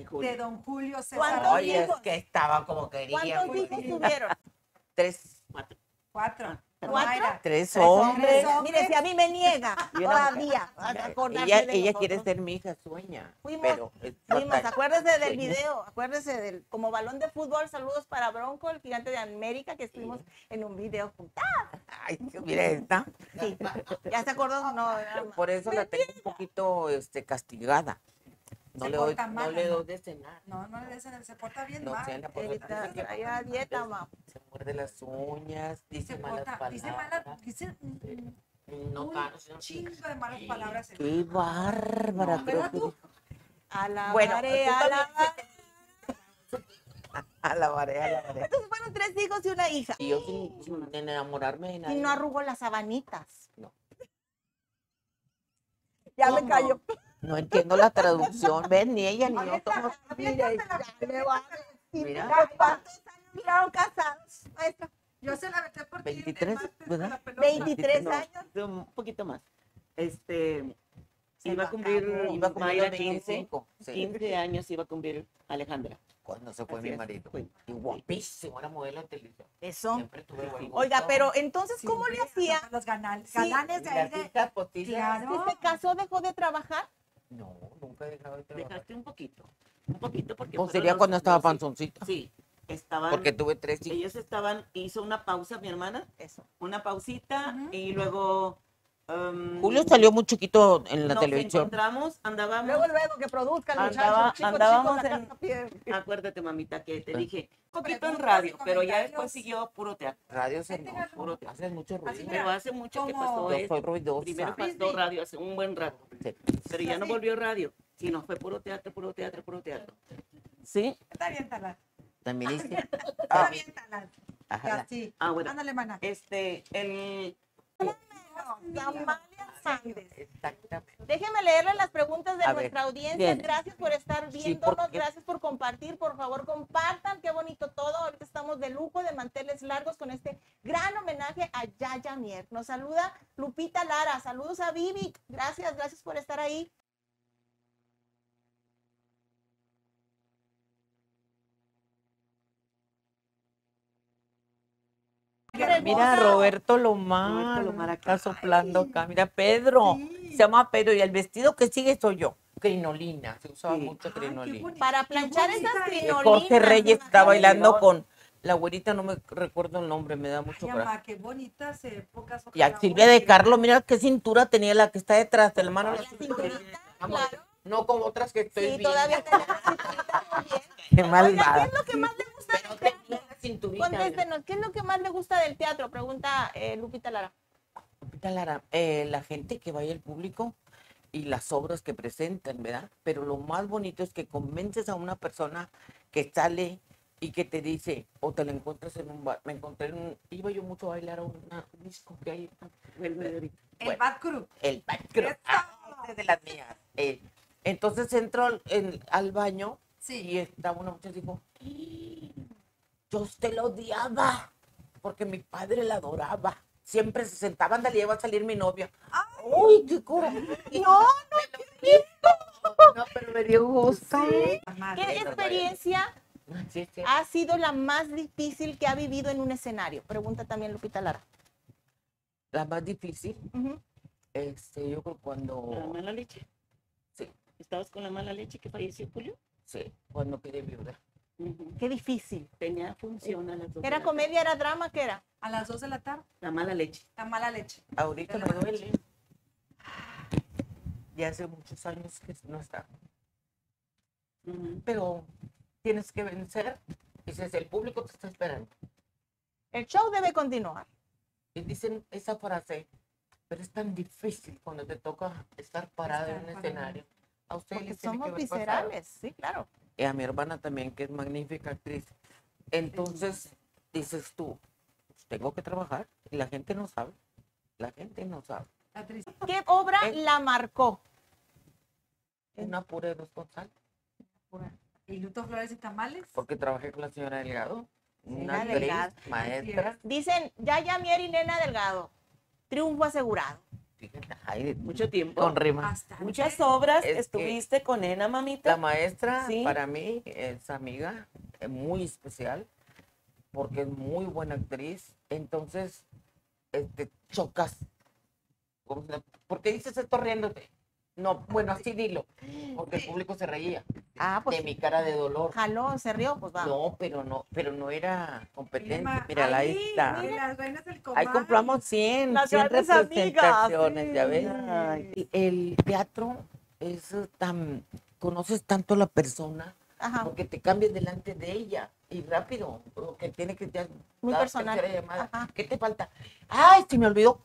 Speaker 4: de Julio.
Speaker 1: de don Julio César.
Speaker 3: ¿Cuántos
Speaker 2: Oye, es que estaba como quería.
Speaker 3: ¿Cuántos
Speaker 2: pues.
Speaker 3: hijos tuvieron?
Speaker 2: Tres,
Speaker 4: Cuatro.
Speaker 1: Cuatro.
Speaker 2: Tres
Speaker 3: Tres
Speaker 2: hombres.
Speaker 1: hombres.
Speaker 3: Mire, si a mí me niega todavía
Speaker 2: Ella, ella quiere ser mi hija, sueña.
Speaker 3: Fuimos-
Speaker 2: pero
Speaker 3: Fuimos, acuérdese del
Speaker 2: Sueña.
Speaker 3: video, acuérdese del como balón de fútbol, saludos para Bronco, el gigante de América, que estuvimos en un video juntas.
Speaker 2: Ay, mira esta.
Speaker 3: Sí, ya se acordó, no, más.
Speaker 2: Por eso la tengo un poquito este, castigada. No
Speaker 1: Se
Speaker 2: le doy,
Speaker 1: porta
Speaker 2: no
Speaker 1: mal,
Speaker 2: le
Speaker 1: ¿no?
Speaker 2: doy de cenar.
Speaker 1: No, no le dicen, se porta bien
Speaker 2: No,
Speaker 1: mal.
Speaker 2: cena,
Speaker 3: Está-
Speaker 2: dice
Speaker 3: dieta, ma.
Speaker 2: se muerde las uñas, dice
Speaker 1: Se
Speaker 2: malas
Speaker 1: porta, dice
Speaker 2: palabras.
Speaker 1: malas, dice un
Speaker 2: No,
Speaker 1: un
Speaker 2: sí,
Speaker 1: chingo de malas palabras.
Speaker 2: Qué bárbara,
Speaker 1: No,
Speaker 2: creo
Speaker 1: ¿verdad
Speaker 2: que
Speaker 1: tú?
Speaker 3: Alabaré,
Speaker 2: Bueno, tú
Speaker 3: alabaré.
Speaker 2: Alabaré, alabaré.
Speaker 3: Entonces fueron tres hijos y una hija.
Speaker 2: Y yo sin, sin enamorarme de
Speaker 3: Y
Speaker 2: nadie.
Speaker 3: no arrugó las sabanitas.
Speaker 2: No.
Speaker 3: Ya me cayó.
Speaker 2: No entiendo la traducción. ¿Ven? Ni ella ni yo somos.
Speaker 3: le a decir,
Speaker 2: Mira.
Speaker 3: ¿a ¿Cuántos años duraron casados, maestra?
Speaker 1: Yo se la metí porque
Speaker 2: 23, ¿verdad?
Speaker 3: 23
Speaker 4: No,
Speaker 3: años.
Speaker 4: Un poquito más. Este,
Speaker 3: Se
Speaker 4: iba a cumplir.
Speaker 2: Iba a cumplir
Speaker 4: Mayra
Speaker 2: los
Speaker 4: 15,
Speaker 2: 25. Sí.
Speaker 4: 15 años iba a cumplir Alejandra.
Speaker 2: Cuando se fue
Speaker 4: Así
Speaker 2: mi marido. Y guapísimo, era modelo de televisión.
Speaker 3: Eso.
Speaker 2: Siempre tuve buen
Speaker 3: Oiga, pero entonces, ¿cómo le
Speaker 1: Siempre
Speaker 3: hacía?
Speaker 1: Los ganan-
Speaker 3: Sí.
Speaker 1: de ahí
Speaker 2: las
Speaker 1: de... Claro.
Speaker 3: ¿Si se casó, dejó de trabajar?
Speaker 2: No, nunca he dejado de trabajar.
Speaker 4: Dejaste un poquito. Un poquito porque.
Speaker 2: Pues sería
Speaker 4: los-
Speaker 2: cuando estaba
Speaker 4: los-
Speaker 2: panzoncita.
Speaker 4: Sí, estaban.
Speaker 2: Porque tuve tres hijos.
Speaker 4: Ellos estaban, hizo una pausa, mi hermana,
Speaker 3: Eso.
Speaker 4: una pausita y luego. Um,
Speaker 2: Julio salió muy chiquito en la
Speaker 4: nos
Speaker 2: televisión.
Speaker 4: encontramos, andábamos.
Speaker 3: Luego, luego que produzcan,
Speaker 4: Andaba-
Speaker 3: muchachos. Chico,
Speaker 4: andábamos
Speaker 3: chico,
Speaker 4: en-. Acuérdate, mamita, que te dije, un poquito en radio, pero ya después siguió puro teatro.
Speaker 2: Radio se no, puro- hace mucho
Speaker 1: Así
Speaker 2: ruido.
Speaker 1: mira,
Speaker 4: Pero hace mucho que pasó
Speaker 2: Yo
Speaker 4: esto.
Speaker 2: soy ruidosa.
Speaker 4: Primero pasó radio hace un buen rato,
Speaker 2: Sí.
Speaker 4: pero ya no volvió radio, sino fue puro teatro, puro teatro, puro teatro. ¿Sí?
Speaker 1: Está bien, Talán.
Speaker 2: También hice.
Speaker 1: Está
Speaker 2: Ah,
Speaker 1: bien, Talán.
Speaker 2: ajá.
Speaker 1: Así.
Speaker 4: Ah, bueno.
Speaker 1: Ándale, mana.
Speaker 4: Este, el...
Speaker 3: Amalia Sánchez.
Speaker 2: Exactamente.
Speaker 3: Déjeme leerle las preguntas de
Speaker 2: A ver,
Speaker 3: nuestra audiencia.
Speaker 2: bien.
Speaker 3: Gracias por estar viéndonos, gracias por compartir. Por favor, compartan. Qué bonito todo. Ahorita estamos de lujo de manteles largos con este gran homenaje a Yaya Mier. Nos saluda Lupita Lara. Saludos a Vivi. Gracias, gracias por estar ahí.
Speaker 2: Mira, Roberto Lomar.
Speaker 4: Roberto Lomar
Speaker 2: está
Speaker 4: acá.
Speaker 2: soplando acá. Mira, Pedro.
Speaker 1: Sí.
Speaker 2: Se llama Pedro. Y el vestido que sigue soy yo. Crinolina. Se usaba
Speaker 4: Sí.
Speaker 2: mucho
Speaker 1: Ay, qué
Speaker 2: crinolina.
Speaker 1: bonito.
Speaker 3: Para
Speaker 1: Qué
Speaker 3: planchar esas
Speaker 1: es.
Speaker 3: crinolinas.
Speaker 2: Jorge Reyes está bailando con la güerita, no me recuerdo el nombre, me da mucho
Speaker 1: Ay,
Speaker 2: coraje.
Speaker 1: qué bonitas épocas.
Speaker 2: Y a Silvia de. Carlos, mira qué cintura tenía la que está detrás del hermano.
Speaker 3: La cinturita,
Speaker 2: Vamos,
Speaker 3: claro.
Speaker 2: No como otras que estoy
Speaker 3: Sí,
Speaker 2: viendo.
Speaker 3: todavía tenemos cinturita también.
Speaker 2: Qué
Speaker 3: Oiga, ¿qué
Speaker 2: malvada.
Speaker 3: es lo que más le gusta
Speaker 2: Cinturita.
Speaker 3: Contéstenos, ¿qué es lo que más le gusta del teatro? Pregunta eh, Lupita Lara.
Speaker 2: Lupita Lara, eh, la gente que vaya al público y las obras que presentan, ¿verdad? Pero lo más bonito es que convences a una persona que sale y que te dice, o te la encuentras en un bar. Me encontré en un, iba yo mucho a bailar a una- un disco que hay.
Speaker 1: El
Speaker 2: Bueno.
Speaker 1: Bad Crew.
Speaker 2: el baño.
Speaker 1: ¡Eso!
Speaker 2: Ah, de las mías. Eh, entonces entró al, en- al baño
Speaker 1: Sí.
Speaker 2: y estaba una muchacha y dijo, yo usted la odiaba, porque mi padre la adoraba. Siempre se sentaba, ándale, ya va a salir mi novia. ¡Uy, qué coraje! No, no, no, pero me dio gusto.
Speaker 3: ¿Qué experiencia
Speaker 2: Sí, sí.
Speaker 3: ha sido la más difícil que ha vivido en un escenario? Pregunta también Lupita Lara.
Speaker 2: La más difícil, este, yo creo
Speaker 4: La
Speaker 2: cuando,
Speaker 4: mala leche.
Speaker 2: Sí.
Speaker 4: ¿Estabas con la mala leche que falleció Julio?
Speaker 2: sí, cuando quedé viuda.
Speaker 3: Qué difícil.
Speaker 4: Tenía función a las dos.
Speaker 3: ¿Era comedia, era drama? ¿Qué era?
Speaker 1: A las 2 de la tarde.
Speaker 4: La mala leche.
Speaker 1: la mala leche.
Speaker 2: Ahorita me duele. Ya hace muchos años que no está. Pero tienes que vencer. Dices, el público te está esperando.
Speaker 3: El show debe continuar.
Speaker 2: Y dicen esa frase, pero es tan difícil cuando te toca estar parado en
Speaker 1: Estar
Speaker 2: un
Speaker 1: parado.
Speaker 2: escenario. A ustedes
Speaker 3: somos viscerales. Sí, claro.
Speaker 2: Y a mi hermana también, que es magnífica actriz. Entonces, dices tú, "Pues tengo que trabajar. Y la gente no sabe. La gente no sabe.
Speaker 3: ¿Qué obra
Speaker 2: Eh.
Speaker 3: la marcó?
Speaker 2: Una pura de dos González.
Speaker 1: Y luto, flores y tamales.
Speaker 2: Porque trabajé con la señora Delgado. Una
Speaker 3: Delgado.
Speaker 2: maestra.
Speaker 3: Dicen Yaya Mier y Nena Delgado. Triunfo asegurado.
Speaker 2: Fíjate, ay,
Speaker 4: Mucho tiempo.
Speaker 2: con rima.
Speaker 1: Bastante.
Speaker 4: Muchas obras
Speaker 2: Es
Speaker 4: estuviste con Ena,
Speaker 2: La
Speaker 4: mamita.
Speaker 2: maestra
Speaker 4: Sí.
Speaker 2: para mí es amiga, es muy especial, porque es muy buena actriz. Entonces, este, chocas. ¿Por qué dices esto riéndote? No, bueno, así dilo, porque el público se reía
Speaker 3: Ah, pues
Speaker 2: de mi cara de dolor.
Speaker 3: jaló, se rió, pues va.
Speaker 2: No, pero no, pero no era competente. Mira, ahí
Speaker 1: ahí,
Speaker 2: está.
Speaker 1: de las reinas del
Speaker 2: Ahí compramos 100,
Speaker 3: Las
Speaker 2: 100
Speaker 3: grandes amigas,
Speaker 2: representaciones, ya ves.
Speaker 4: Ay,
Speaker 2: El teatro es tan, conoces tanto a la persona,
Speaker 3: Ajá.
Speaker 2: porque te cambias delante de ella y rápido, porque tiene que ya
Speaker 3: Muy personal.
Speaker 2: llamada. ¿Qué te falta? Ay, se me olvidó.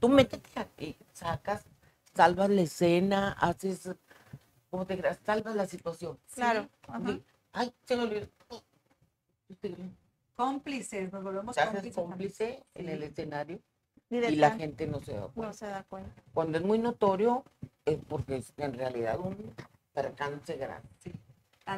Speaker 2: Tú métete aquí, sacas, salvas la escena, haces, ¿cómo te dirás? Salvas la situación.
Speaker 3: Claro. Ajá.
Speaker 2: Sí. Ay, se me olvidó.
Speaker 1: Cómplices, nos volvemos
Speaker 2: Se haces
Speaker 1: también.
Speaker 2: cómplice en el escenario
Speaker 3: Y,
Speaker 2: la gente no se da cuenta.
Speaker 3: no se da cuenta.
Speaker 2: Cuando es muy notorio, es porque es en realidad un percance grande.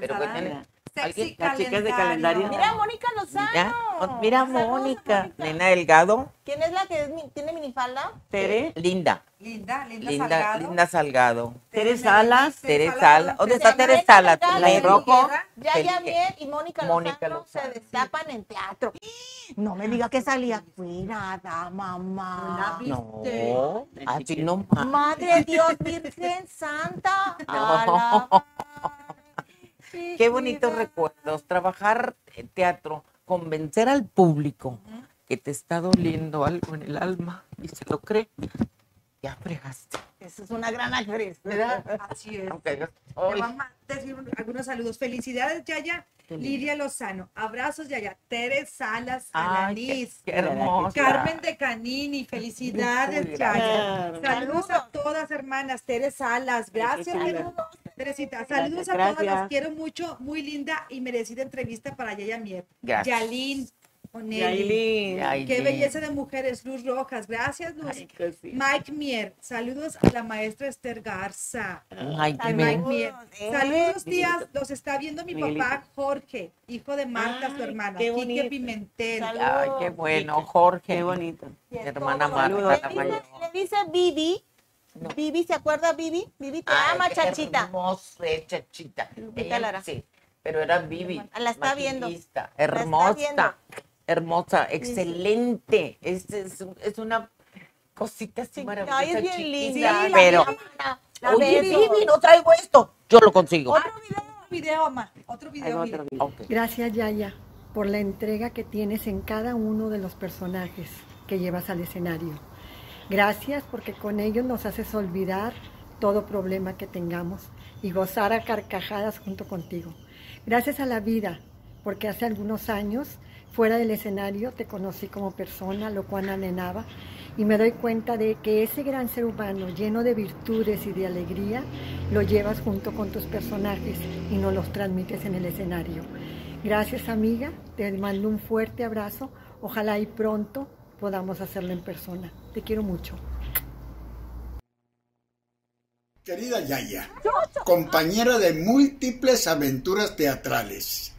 Speaker 2: Pero que tiene-
Speaker 1: Sexy
Speaker 4: las chicas de calendario.
Speaker 3: Mira, Mónica Lozano.
Speaker 2: Mira, oh, mira
Speaker 3: Saludos,
Speaker 2: Mónica, nena Delgado,
Speaker 3: ¿Quién es la que es tiene minifalda?
Speaker 4: Tere.
Speaker 2: linda,
Speaker 1: Linda, linda,
Speaker 2: linda,
Speaker 1: Salgado.
Speaker 2: linda Salgado.
Speaker 4: Tere Salas.
Speaker 2: Tere
Speaker 1: Salas.
Speaker 2: ¿Dónde está
Speaker 1: Tere
Speaker 2: Salas? La de
Speaker 3: Tere
Speaker 2: rojo.
Speaker 3: Yaya. Mier y Mónica Lozano,
Speaker 2: Mónica Lozano,
Speaker 3: se destapan en teatro. No me diga que salía. Cuidada, mamá.
Speaker 1: La ¿Viste?
Speaker 2: No, así no más.
Speaker 3: Madre de Dios, Virgen Santa.
Speaker 2: Qué bonitos recuerdos. Trabajar en teatro, convencer al público que te está doliendo algo en el alma y se lo cree. Ya fregaste.
Speaker 3: Esa es una gran actriz.
Speaker 2: ¿Verdad?
Speaker 1: Así es.
Speaker 2: Digas,
Speaker 1: Te
Speaker 2: "Ay,
Speaker 1: vamos a decir un- algunos saludos. Felicidades, Yaya. Lidia Lozano. Abrazos, Yaya. Tere Salas,
Speaker 2: ay, qué,
Speaker 1: Alanis.
Speaker 2: qué hermosa.
Speaker 1: Carmen de Canini. Felicidades, Yaya. Saludos a todas, hermanas. Tere Salas. Gracias,
Speaker 4: chula.
Speaker 1: Teresita. Saludos a
Speaker 4: Gracias.
Speaker 1: todas. Las quiero mucho. Muy linda y merecida entrevista para Yaya Mier.
Speaker 2: Gracias.
Speaker 1: Yalín.
Speaker 4: Yailin.
Speaker 1: Qué belleza de mujeres. Luz Rojas. Gracias, Luz.
Speaker 4: Ay.
Speaker 1: Mike Mier. Saludos a la maestra Esther Garza.
Speaker 2: Ay,
Speaker 1: Mike. Mier.
Speaker 3: eh.
Speaker 1: Saludos, tías. Los está viendo mi
Speaker 4: Miguelito.
Speaker 1: papá Jorge, hijo de Marta, su hermana.
Speaker 4: qué
Speaker 1: Quique
Speaker 4: bonito.
Speaker 1: Pimentel.
Speaker 3: Saludos.
Speaker 2: Ay, qué bueno, Jorge.
Speaker 4: Qué bonito.
Speaker 2: Hermana. Marta,
Speaker 3: Le dice-
Speaker 2: mayor.
Speaker 3: Vivi.
Speaker 2: No.
Speaker 3: Vivi, ¿se acuerda Vivi? Vivi te
Speaker 2: Ay,
Speaker 3: ama,
Speaker 2: qué
Speaker 3: chachita.
Speaker 2: Hermosa, eh, chachita.
Speaker 3: Lupita Lara.
Speaker 2: Sí, pero era Vivi.
Speaker 3: La está viendo. está
Speaker 2: Hermosa.
Speaker 3: viendo.
Speaker 2: Hermosa, excelente. Es, es, un- es una cosita así maravillosa.
Speaker 3: Ay, es bien
Speaker 2: chiquita,
Speaker 3: linda. la
Speaker 2: pero,
Speaker 3: la
Speaker 2: oye. Vivi, no traigo esto. Yo lo consigo.
Speaker 1: Otro video, video, ma. Otro video.
Speaker 4: otro video.
Speaker 2: Ok.
Speaker 5: Gracias Yaya por la entrega que tienes en cada uno de los personajes que llevas al escenario. Gracias porque con ellos nos haces olvidar todo problema que tengamos y gozar a carcajadas junto contigo. Gracias a la vida porque hace algunos años fuera del escenario te conocí como persona, lo cual anhelaba y me doy cuenta de que ese gran ser humano lleno de virtudes y de alegría lo llevas junto con tus personajes y nos los transmites en el escenario. Gracias amiga, te mando un fuerte abrazo. Ojalá y pronto podamos hacerlo en persona. Te quiero mucho.
Speaker 6: Querida Yaya, compañera de múltiples aventuras teatrales,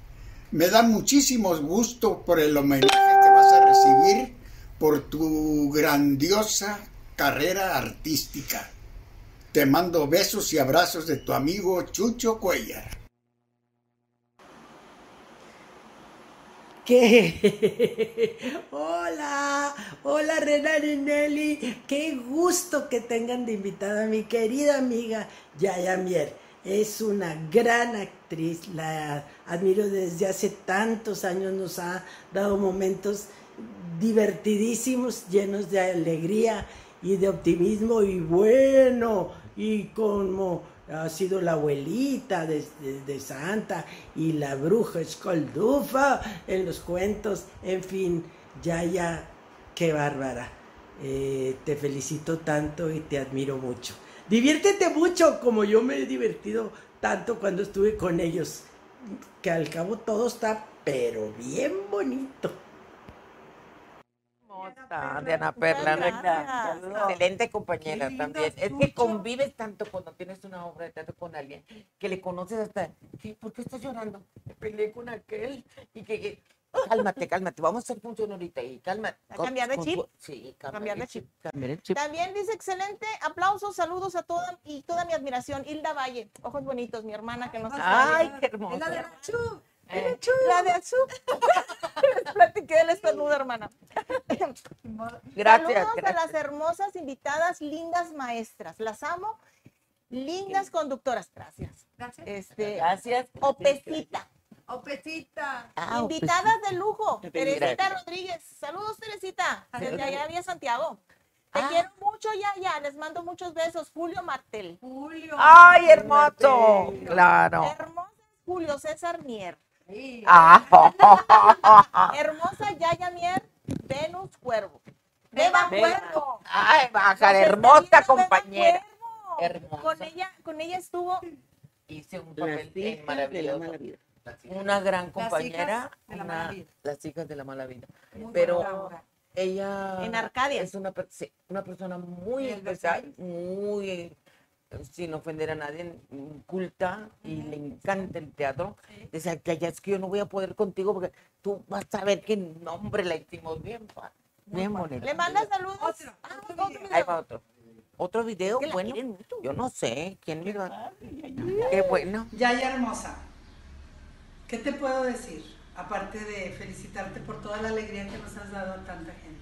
Speaker 6: me da muchísimo gusto por el homenaje que vas a recibir por tu grandiosa carrera artística. Te mando besos y abrazos de tu amigo Chucho Cuellar.
Speaker 7: ¿Qué? hola, hola Renan y Nelly. Qué gusto que tengan de invitada a mi querida amiga Yaya Mier. Es una gran actriz, la admiro desde hace tantos años, nos ha dado momentos divertidísimos, llenos de alegría y de optimismo y bueno, y como ha sido la abuelita de, Santa y la bruja escoldufa en los cuentos, en fin, ya, ya, qué bárbara. Eh, te felicito tanto y te admiro mucho. Diviértete mucho como yo me he divertido tanto cuando estuve con ellos, que al cabo todo está pero bien bonito.
Speaker 2: Diana Perla, excelente compañera también. Es que convives tanto cuando tienes una obra de teatro con alguien que le conoces hasta, ¿por qué estás llorando? Me peleé con aquel y que, cálmate, cálmate, vamos a hacer función ahorita y cálmate.
Speaker 3: cambiar de chip.
Speaker 2: Sí,
Speaker 3: cambiar de chip. También dice excelente, aplausos, saludos a toda y toda mi admiración, Hilda Valle, ojos bonitos, mi hermana que nos
Speaker 2: Ay, qué hermosa.
Speaker 3: Eh, la de azul. Les platiqué el estornudo, hermana.
Speaker 2: Gracias.
Speaker 3: Saludos a las hermosas invitadas, lindas maestras. Las amo. Lindas conductoras. Gracias.
Speaker 1: Gracias.
Speaker 3: Este,
Speaker 2: Gracias.
Speaker 3: Opecita.
Speaker 1: Opecita.
Speaker 3: Ah, Invitadas de lujo. Teresita Rodríguez. Saludos, Teresita. Desde allá vía Santiago. Te
Speaker 2: Ah.
Speaker 3: quiero mucho, ya, ya. Les mando muchos besos. Julio Martel.
Speaker 1: Julio.
Speaker 2: Ay, hermoso. Claro.
Speaker 3: Hermosa Julio César Mier.
Speaker 2: Ah,
Speaker 3: Hermosa Yaya Mier, Venus Cuervo. Beba. Cuervo.
Speaker 2: Ay, baja, hermosa compañera. Hermosa.
Speaker 3: Con ella, con ella estuvo
Speaker 2: Hice un
Speaker 4: Las
Speaker 2: papel
Speaker 4: la
Speaker 2: maravilloso.
Speaker 4: mala vida.
Speaker 2: Una gran
Speaker 1: Las
Speaker 2: compañera.
Speaker 1: hijas de la
Speaker 2: una-
Speaker 1: mala vida.
Speaker 2: Las hijas de la mala vida.
Speaker 1: Muy
Speaker 2: Pero ella
Speaker 3: En Arcadia.
Speaker 2: es una, sí, una persona muy
Speaker 1: ¿En el
Speaker 2: especial, muy, eh, sin ofender a nadie, culta y le encanta el teatro. Decía que ya es que yo no voy a poder contigo porque tú vas a ver qué nombre la hicimos bien, pa- bien bonito.
Speaker 3: Le manda saludos.
Speaker 1: Otro,
Speaker 3: Ah,
Speaker 1: otro
Speaker 3: otro
Speaker 1: video.
Speaker 3: video.
Speaker 2: Ahí va otro. Otro video, bueno, yo no sé quién me va. Qué bueno.
Speaker 8: Yaya hermosa, ¿qué te puedo decir? Aparte de felicitarte por toda la alegría que nos has dado a tanta gente.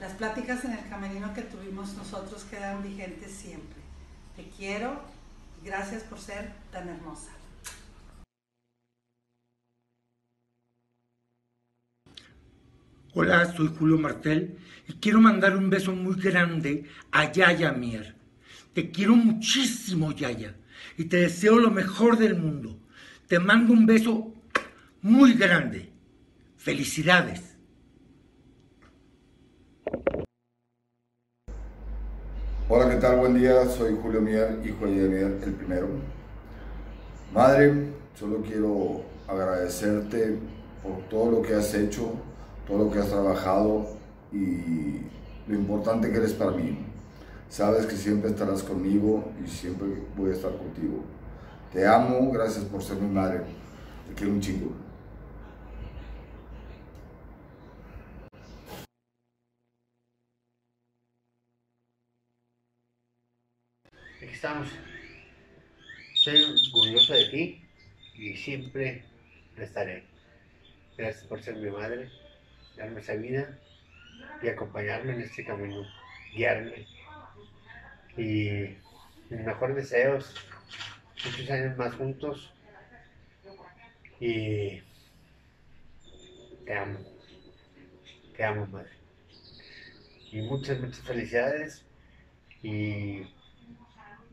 Speaker 8: Las pláticas en el camerino que tuvimos nosotros quedan vigentes siempre. Te quiero gracias por ser tan hermosa.
Speaker 9: Hola, soy Julio Martel y quiero mandar un beso muy grande a Yaya Mier. Te quiero muchísimo, Yaya, y te deseo lo mejor del mundo. Te mando un beso muy grande. Felicidades.
Speaker 10: Hola, ¿qué tal? Buen día, soy Julio Mier, hijo de Mier, el primero. Madre, solo quiero agradecerte por todo lo que has hecho, todo lo que has trabajado y lo importante que eres para mí. Sabes que siempre estarás conmigo y siempre voy a estar contigo. Te amo, gracias por ser mi madre. Te quiero un chingo.
Speaker 11: Aquí estamos. Soy orgulloso de ti y siempre lo estaré. Gracias por ser mi madre, darme esa vida y acompañarme en este camino, guiarme. Y mis mejores deseos, muchos años más juntos. Y te amo, te amo, madre. Y muchas, muchas felicidades. Y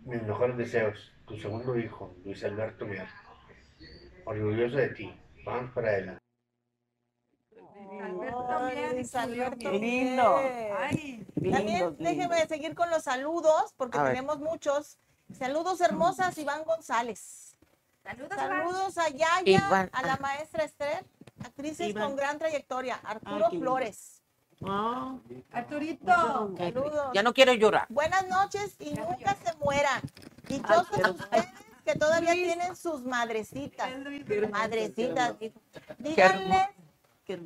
Speaker 11: mis mejores deseos, tu segundo hijo, Luis Alberto Mier. Orgulloso de ti. Vamos para adelante.
Speaker 1: Alberto
Speaker 3: Luis Alberto
Speaker 2: Qué lindo.
Speaker 1: Ay,
Speaker 3: También
Speaker 2: Lindos,
Speaker 3: déjeme seguir con los saludos, porque
Speaker 2: A ver.
Speaker 3: tenemos muchos. Saludos hermosas, Iván González.
Speaker 1: Saludos.
Speaker 3: Saludos a Yaya, a la maestra Esther, actrices
Speaker 4: Iván.
Speaker 3: con gran trayectoria, Arturo
Speaker 4: Ay, lindo.
Speaker 3: Flores.
Speaker 2: Ah,
Speaker 1: Arturito.
Speaker 3: Saludos.
Speaker 2: Ya no quiero llorar.
Speaker 3: Buenas noches y nunca se mueran. Dichosos ustedes que todavía
Speaker 1: Luis.
Speaker 3: tienen sus madrecitas. Madrecitas. Díganles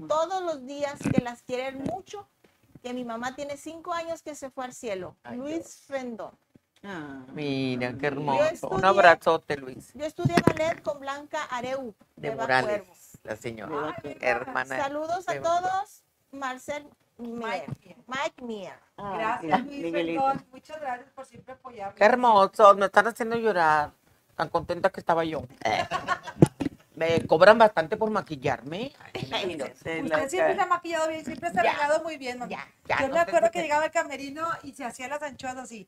Speaker 3: todos los días que las quieren mucho, que mi mamá tiene cinco años que se fue al cielo.
Speaker 2: Ay,
Speaker 3: Luis Rendón.
Speaker 4: Ah.
Speaker 2: Mira, qué hermoso. Un abrazote, Luis.
Speaker 3: Yo estudié ballet con Blanca Areu
Speaker 2: De
Speaker 3: Eva
Speaker 2: Morales, la señora.
Speaker 1: Ay,
Speaker 2: hermana.
Speaker 3: Saludos a
Speaker 2: de-
Speaker 3: todos. Marcel
Speaker 1: Mike
Speaker 3: Mier. Mike Mier.
Speaker 4: Ay,
Speaker 1: Gracias,
Speaker 4: sí,
Speaker 1: Luis
Speaker 4: Miguelito.
Speaker 1: Rendón. Muchas gracias por siempre apoyarme.
Speaker 2: Qué hermoso, me están haciendo llorar. Tan contenta que estaba yo. Me cobran bastante por maquillarme. Ay, no sé,
Speaker 1: Usted siempre se ha maquillado bien, siempre se ha arreglado muy bien.
Speaker 2: Ya, ya,
Speaker 1: Yo
Speaker 2: no
Speaker 1: me
Speaker 2: te
Speaker 1: acuerdo que llegaba al camerino y se hacía las anchoas así.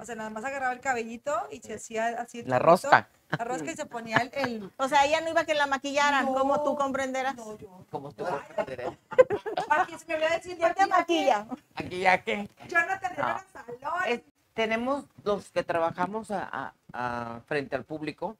Speaker 1: O sea, nada más agarraba el cabellito y se hacía así. el
Speaker 2: La rosca.
Speaker 1: La rosca y se ponía el. el-
Speaker 3: O sea, ella no iba a que la maquillaran,
Speaker 1: No,
Speaker 3: como tú comprenderás.
Speaker 1: No, yo.
Speaker 2: Como tú comprenderás.
Speaker 1: Aquí se me olvidó decir.
Speaker 3: ¿Quién te maquilla?
Speaker 2: Aquí ya que
Speaker 1: Jonathan
Speaker 2: No.
Speaker 1: Herrera Salón.
Speaker 2: es- tenemos los que trabajamos a- a- a- frente al público,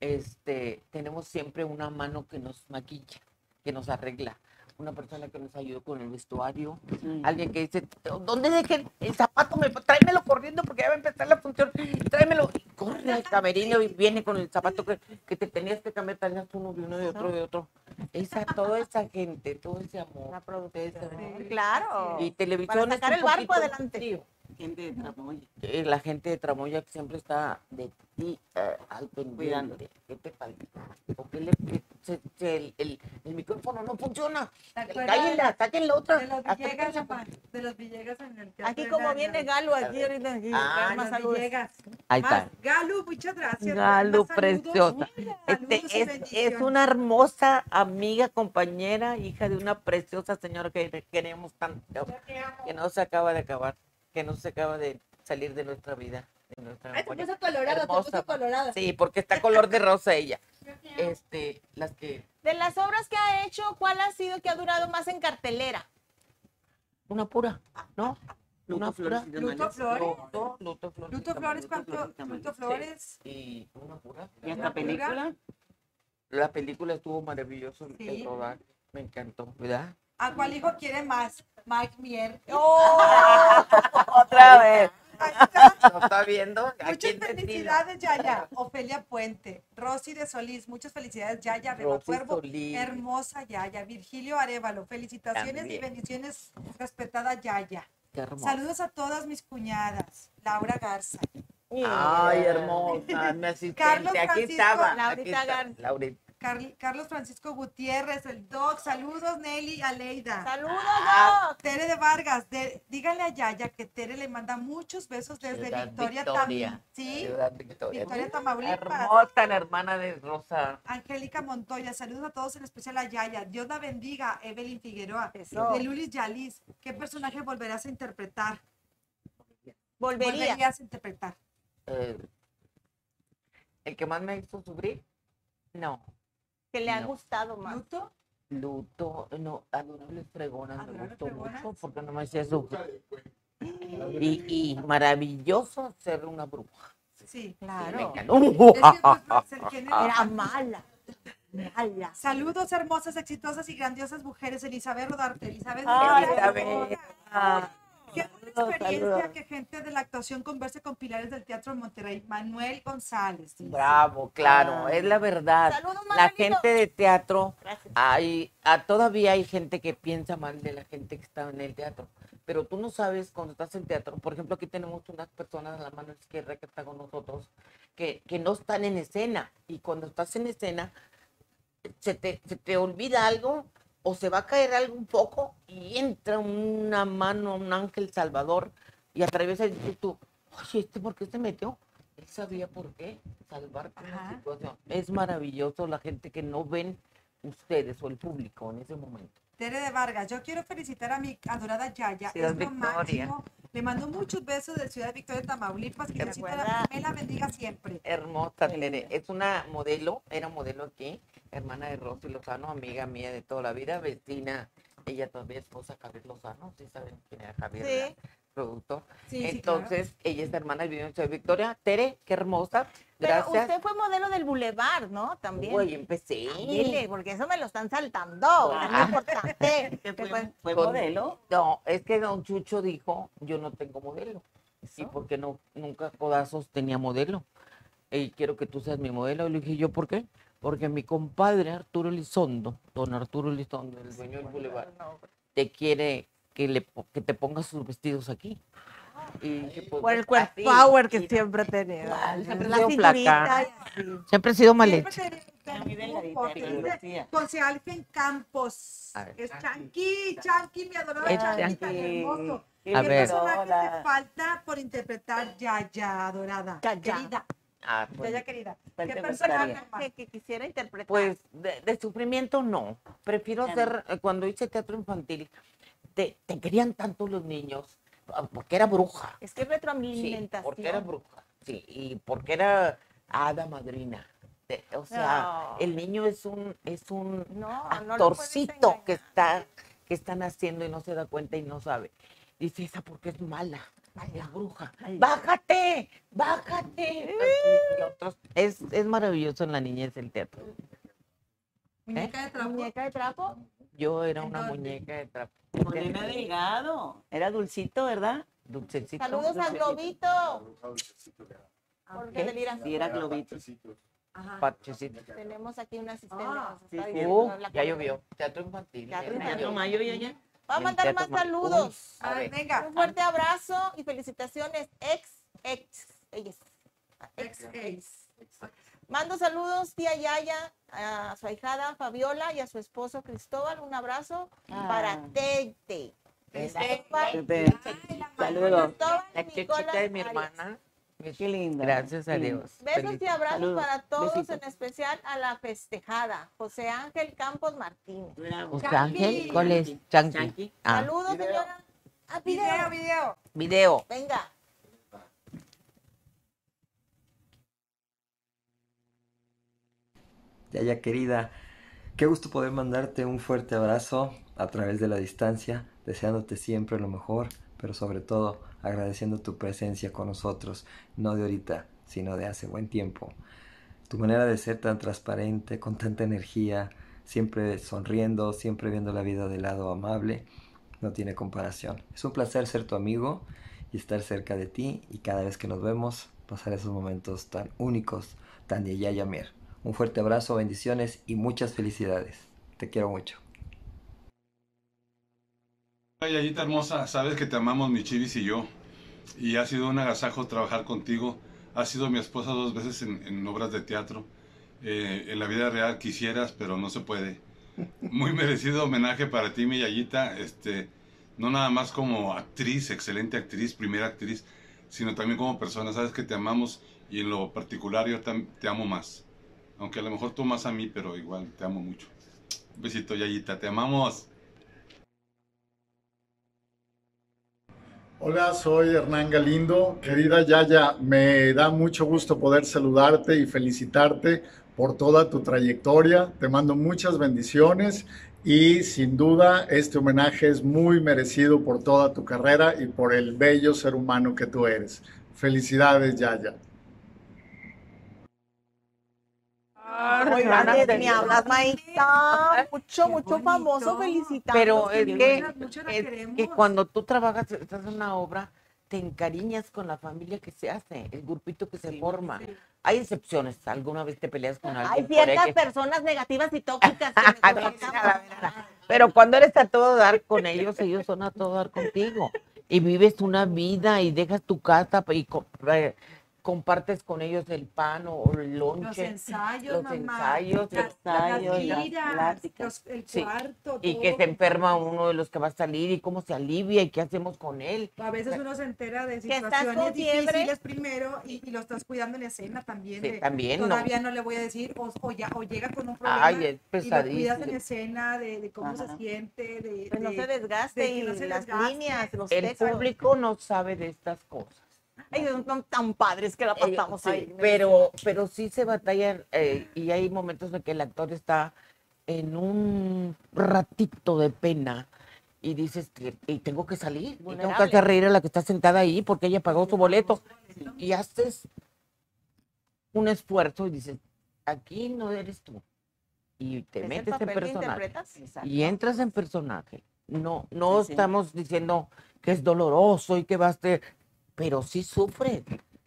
Speaker 2: este, tenemos siempre una mano que nos maquilla, que nos arregla. Una persona que nos ayuda con el vestuario, alguien que dice, ¿dónde dejé el zapato? Me, tráemelo corriendo porque ya va a empezar la función. Tráemelo. Y corre al camerino y viene con el zapato que, que te tenías que cambiar, tenías uno de uno de otro de otro. Esa, toda esa gente, todo ese amor.
Speaker 3: La producción. Claro.
Speaker 2: Y televisión
Speaker 3: Para sacar el barco adelante.
Speaker 2: frío.
Speaker 4: Gente de Tramoya.
Speaker 2: Eh, La gente de Tramoya que siempre está de ti eh, al pendiente.
Speaker 4: Cuidándote.
Speaker 2: ¿Qué te qué le- se- se- el, el- el micrófono no funciona?
Speaker 1: ¿Te acuerdas
Speaker 2: Cállenla, saquen la otra.
Speaker 1: De los Villegas, papá, de los Villegas en el teatro.
Speaker 3: Aquí como
Speaker 1: la-
Speaker 3: viene Galo, aquí ahorita. Aquí,
Speaker 2: Ah,
Speaker 3: más saludos.
Speaker 1: Villegas.
Speaker 2: Ahí
Speaker 1: Más,
Speaker 2: está.
Speaker 1: Galu, muchas gracias.
Speaker 2: Galo, preciosa. Este, es, es una hermosa amiga, compañera, hija de una preciosa señora que queremos tanto, que no se acaba de acabar, que no se acaba de salir de nuestra vida. De nuestra
Speaker 1: Ay, te puso colorada, te
Speaker 2: Hermosa.
Speaker 1: puso colorada.
Speaker 2: Sí, porque está color de rosa ella. Este, las que
Speaker 3: De las obras que ha hecho, ¿cuál ha sido que ha durado más en cartelera?
Speaker 2: Una pura, ¿no?
Speaker 4: Luto
Speaker 2: Una
Speaker 4: Flores
Speaker 2: pura.
Speaker 1: Luto. Flores.
Speaker 2: Luto, Luto Flores. y
Speaker 1: Luto. Flores, ¿cuánto? Luto Flores.
Speaker 2: Y una pura.
Speaker 4: Y esta película.
Speaker 2: La película estuvo maravilloso el-
Speaker 1: Sí.
Speaker 2: rodar. Me encantó, ¿verdad?
Speaker 1: ¿A cuál hijo quiere más? Mike Mier.
Speaker 2: Otra vez.
Speaker 1: Ahí está.
Speaker 2: ¿No está viendo? ¿A
Speaker 1: Muchas felicidades, Yaya. Ofelia Puente. Rosy de Solís. Muchas felicidades, Yaya.
Speaker 2: Rosy
Speaker 1: Cuervo.
Speaker 2: Solís.
Speaker 1: Hermosa Yaya. Virgilio Arevalo. Felicitaciones y bendiciones, respetada Yaya. Saludos a todas mis cuñadas. Laura Garza.
Speaker 2: Ay, hermosa, mi asistente.
Speaker 1: Carlos
Speaker 2: aquí
Speaker 1: Francisco,
Speaker 2: estaba. aquí está,
Speaker 3: Gar-
Speaker 2: Laurita.
Speaker 1: Carl- Carlos Francisco Gutiérrez, el Doc. Saludos, Nelly Aleida.
Speaker 3: Saludos,
Speaker 2: Ah,
Speaker 3: Doc.
Speaker 1: Tere de Vargas, de- díganle a Yaya que Tere le manda muchos besos desde
Speaker 2: Ciudad
Speaker 1: Victoria,
Speaker 2: Victoria.
Speaker 1: Tam- ¿sí?
Speaker 2: Ciudad Victoria.
Speaker 1: Victoria, Tamaulipas.
Speaker 2: Hermosa la hermana de Rosa.
Speaker 1: Angélica Montoya, saludos a todos, en especial a Yaya. Dios la bendiga, Evelyn Figueroa.
Speaker 3: Eso.
Speaker 1: De Lulis Yalis, ¿qué personaje volverás a interpretar?
Speaker 3: Volvería.
Speaker 1: Volverías a interpretar.
Speaker 2: Eh, el que más me hizo sufrir, no.
Speaker 3: Que le ha
Speaker 2: No.
Speaker 3: gustado más.
Speaker 1: ¿Luto?
Speaker 2: Luto, no, Adorables Fregonas me
Speaker 1: Adorables
Speaker 2: gustó
Speaker 1: Fregonas.
Speaker 2: mucho porque no me hacía sufrir. Y, y maravilloso ser una bruja.
Speaker 1: Sí.
Speaker 2: Sí, me
Speaker 3: Claro.
Speaker 2: encantó.
Speaker 1: Es que, pues,
Speaker 3: Era mala. Mala.
Speaker 1: Saludos, hermosas, exitosas y grandiosas mujeres. Elizabeth Rodarte. Elizabeth.
Speaker 2: Ay,
Speaker 1: Rodarte. Qué buena experiencia
Speaker 2: saludos.
Speaker 1: que gente de la actuación converse con pilares del Teatro de Monterrey. Manuel González. dice.
Speaker 2: Bravo, claro,
Speaker 3: Ah.
Speaker 2: es la verdad.
Speaker 3: Saludos,
Speaker 2: La gente de teatro,
Speaker 3: Gracias.
Speaker 2: hay, todavía hay gente que piensa mal de la gente que está en el teatro, pero tú no sabes cuando estás en teatro, por ejemplo, aquí tenemos unas personas a la mano izquierda que están con nosotros, que, que no están en escena, y cuando estás en escena, se te, se te olvida algo o se va a caer algo un poco y entra una mano, un ángel salvador y atraviesa y dices tú, oye, ¿este por qué se metió? Él sabía por qué, salvarte una situación. Es maravilloso la gente que no ven ustedes o el público en ese momento.
Speaker 1: Tere de Vargas, yo quiero felicitar a mi adorada Yaya.
Speaker 2: Ciudad
Speaker 1: es lo
Speaker 2: Victoria.
Speaker 1: máximo. Le mando muchos besos de Ciudad Victoria, Tamaulipas. Que Diosito la, me la bendiga siempre.
Speaker 2: Hermosa, Tere. Es una modelo, era modelo aquí, hermana de Rosy Lozano, amiga mía de toda la vida, vecina. Ella todavía es esposa de Javier Lozano, ¿sí saben quién era Javier?
Speaker 3: Sí.
Speaker 2: verdad? productor.
Speaker 1: Sí, sí,
Speaker 2: Entonces, ella es hermana de Soy Victoria. Tere, qué hermosa.
Speaker 3: Pero
Speaker 2: Gracias.
Speaker 3: usted fue modelo del Boulevard, ¿no? También.
Speaker 2: Güey, empecé.
Speaker 3: Dile, porque eso me lo están saltando. Es muy importante.
Speaker 4: ¿Qué
Speaker 3: Que
Speaker 4: fue, fue
Speaker 2: Con-
Speaker 4: modelo?
Speaker 2: No, es que don Chucho dijo, yo no tengo modelo. Y porque no, nunca Codazos tenía modelo. Y quiero que tú seas mi modelo. Le dije, ¿yo por qué? Porque mi compadre Arturo Elizondo, don Arturo Elizondo, el dueño del Boulevard, te quiere que, le, que te pongas sus vestidos aquí. Y pues,
Speaker 3: Por el cuerpo
Speaker 2: así.
Speaker 3: power que siempre he tenido.
Speaker 2: Igual, siempre
Speaker 3: la
Speaker 2: sido. Siempre he sido mal
Speaker 4: Lucía.
Speaker 1: José Alfen Campos.
Speaker 2: Ver.
Speaker 1: Es Chanqui, Chanqui, mi adorada
Speaker 2: Es
Speaker 1: Chanqui, tan hermoso.
Speaker 4: Qué
Speaker 2: A
Speaker 1: ¿Qué
Speaker 2: ver.
Speaker 1: personaje
Speaker 4: Hola.
Speaker 1: te falta por interpretar ya, ya, adorada?
Speaker 3: Ya, ya.
Speaker 1: Querida,
Speaker 2: Ah, pues,
Speaker 1: querida.
Speaker 4: ¿Cuál
Speaker 1: ¿Qué personaje?
Speaker 3: Que, que quisiera interpretar.
Speaker 2: Pues de, de sufrimiento no. Prefiero
Speaker 4: Ya
Speaker 2: ser, eh, cuando hice teatro infantil, te, te querían tanto los niños, ah, porque era bruja.
Speaker 3: es que es
Speaker 2: Sí,
Speaker 3: retroalimentación.
Speaker 2: porque era bruja. Sí, y porque era hada madrina. De- o sea,
Speaker 3: No.
Speaker 2: el niño es un, es un
Speaker 3: No, no
Speaker 2: actorcito que está, que están haciendo y no se da cuenta y no sabe. Dice, esa porque es mala, bruja. ¡Bájate! ¡Bájate! Otros- es, es maravilloso en la niñez el teatro.
Speaker 1: Muñeca de trapo.
Speaker 3: Muñeca de trapo.
Speaker 2: Yo era
Speaker 1: ¿En
Speaker 2: una
Speaker 1: dónde?
Speaker 2: muñeca de trapo.
Speaker 4: Morena Delgado. Era dulcito, ¿verdad?
Speaker 2: Dulcecito.
Speaker 3: Saludos a Globito. Porque
Speaker 2: ¿Qué?
Speaker 3: delira.
Speaker 4: Sí, era globito.
Speaker 1: Ajá.
Speaker 2: Parchecito.
Speaker 3: Tenemos aquí un asistente.
Speaker 1: Ah,
Speaker 3: que nos está
Speaker 4: sí,
Speaker 3: diciendo
Speaker 2: Uh, ya llovió. Teatro infantil.
Speaker 3: Teatro infantil.
Speaker 2: llovió.
Speaker 4: Mayo, ya, ya.
Speaker 3: Vamos a mandar más saludos.
Speaker 2: A ver.
Speaker 1: venga.
Speaker 3: Un fuerte abrazo y felicitaciones, ex, ex, ellas.
Speaker 1: Ex, ex.
Speaker 3: Mando saludos, tía Yaya, a su ahijada Fabiola y a su esposo Cristóbal. Un abrazo
Speaker 4: Ah.
Speaker 3: para Tete. Cristóbal,
Speaker 4: Saludos.
Speaker 3: Cristóbal
Speaker 2: La
Speaker 3: y
Speaker 2: chiquita
Speaker 3: Nicolás
Speaker 2: de mi
Speaker 3: Arias.
Speaker 2: hermana.
Speaker 4: Qué linda.
Speaker 2: Gracias a. Dios.
Speaker 3: Besos
Speaker 2: Feliz-
Speaker 3: y abrazos
Speaker 4: Saludos.
Speaker 3: para todos,
Speaker 4: Besitos.
Speaker 3: en especial a la festejada, José Ángel Campos Martínez.
Speaker 4: Bravo.
Speaker 2: José. Ángel, ¿cuál es? Chanqui.
Speaker 4: Chanqui.
Speaker 2: Ah,
Speaker 3: Saludos, señora. Ah, video.
Speaker 1: Video, video.
Speaker 2: video.
Speaker 3: Venga.
Speaker 12: Yaya querida, qué gusto poder mandarte un fuerte abrazo a través de la distancia, deseándote siempre lo mejor, pero sobre todo agradeciendo tu presencia con nosotros, no de ahorita, sino de hace buen tiempo. Tu manera de ser tan transparente, con tanta energía, siempre sonriendo, siempre viendo la vida del lado amable, no tiene comparación. Es un placer ser tu amigo y estar cerca de ti y cada vez que nos vemos pasar esos momentos tan únicos, tan de Yaya Mier. Un fuerte abrazo, bendiciones y muchas felicidades. Te quiero mucho.
Speaker 13: Yayita hermosa, sabes que te amamos mi chivis y yo. Y ha sido un agasajo trabajar contigo. Has sido mi esposa dos veces en, en obras de teatro. Eh, en la vida real quisieras, pero no se puede. Muy merecido homenaje para ti, mi Yayita. Este, no nada más como actriz, excelente actriz, primera actriz, sino también como persona. Sabes que te amamos y en lo particular yo te amo más. Aunque a lo mejor tú más a mí, pero igual te amo mucho. Un besito, Yayita. Te amamos.
Speaker 14: Hola, soy Hernán Galindo. Querida Yaya, me da mucho gusto poder saludarte y felicitarte por toda tu trayectoria. Te mando muchas bendiciones y sin duda este homenaje es muy merecido por toda tu carrera y por el bello ser humano que tú eres. Felicidades, Yaya.
Speaker 3: Muy grande, me hablas, Maíta. Mucho, mucho famoso, felicitando.
Speaker 2: Pero es que, es que cuando tú trabajas, estás en una obra, te encariñas con la familia que se hace, el grupito que se forma. Hay excepciones, alguna vez te peleas con alguien.
Speaker 3: Hay ciertas personas negativas y tóxicas. que me
Speaker 2: A ver,
Speaker 3: conectan.
Speaker 2: a ver, a ver. Pero cuando eres a todo dar con ellos, ellos son a todo dar contigo. Y vives una vida y dejas tu casa y compartes con ellos el pan o el
Speaker 1: Los
Speaker 2: lonche.
Speaker 1: ensayos,
Speaker 2: los
Speaker 1: mamá.
Speaker 2: ensayos,
Speaker 1: las,
Speaker 2: los
Speaker 1: las
Speaker 2: ensayos, las
Speaker 1: giras,
Speaker 2: pláticas.
Speaker 1: los- el
Speaker 2: Sí.
Speaker 1: cuarto.
Speaker 2: Y
Speaker 1: todo.
Speaker 2: que se enferma uno de los que va a salir y cómo se alivia y qué hacemos con él.
Speaker 1: A veces uno se entera de situaciones difíciles primero y, y lo estás cuidando en escena también.
Speaker 2: Sí,
Speaker 1: de,
Speaker 2: también, ¿no?
Speaker 1: Todavía no. le voy a decir, o, o ya, o llega con un problema
Speaker 2: Ay, es
Speaker 1: y lo cuidas en escena de, de cómo
Speaker 3: Ajá.
Speaker 1: se siente, de,
Speaker 3: no
Speaker 1: de-
Speaker 3: se desgaste y
Speaker 1: no se
Speaker 3: las
Speaker 1: desgaste.
Speaker 3: líneas, los
Speaker 2: El
Speaker 3: textos.
Speaker 2: público no sabe de estas cosas.
Speaker 3: Ay, son tan padres que la
Speaker 2: Eh,
Speaker 3: pasamos
Speaker 2: sí,
Speaker 3: ahí.
Speaker 2: pero, pero sí se batalla eh, y hay momentos en que el actor está en un ratito de pena y dices, que- y tengo que salir, y tengo que reír a la que está sentada ahí porque ella pagó su boleto. Y haces un esfuerzo y dices, aquí no eres tú. Y te metes en personaje. Y entras en personaje. No, no
Speaker 3: Sí, sí.
Speaker 2: estamos diciendo que es doloroso y que vas a pero sí sufres.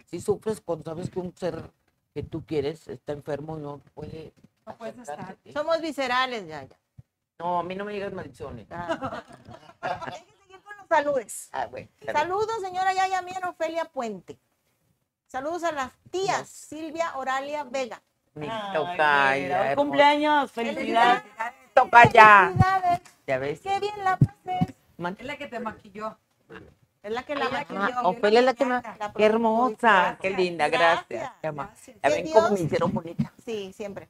Speaker 2: Sí sufres cuando sabes que un ser que tú quieres está enfermo y no puede.
Speaker 1: No puedes estar.
Speaker 3: Somos viscerales, ya, ya.
Speaker 2: No, a mí no me digas maldiciones.
Speaker 3: Hay que seguir con los saludes.
Speaker 2: Ah, bueno.
Speaker 3: Saludos, señora Yaya Mier Ofelia Puente. Saludos a las tías Silvia Oralia Vega.
Speaker 2: Mi
Speaker 4: Ay,
Speaker 2: tocaya,
Speaker 4: cumpleaños, felicidades.
Speaker 2: Tocaya.
Speaker 3: Felicidades.
Speaker 2: Ya ves.
Speaker 3: Qué bien la pases.
Speaker 1: Es la que te maquilló.
Speaker 3: Es la que la maquilló.
Speaker 1: yo-
Speaker 2: Ofelia es la que me...
Speaker 3: La
Speaker 2: Qué hermosa, qué linda, gracias.
Speaker 3: Gracias.
Speaker 2: Ya ven cómo me hicieron bonita.
Speaker 3: Sí, siempre.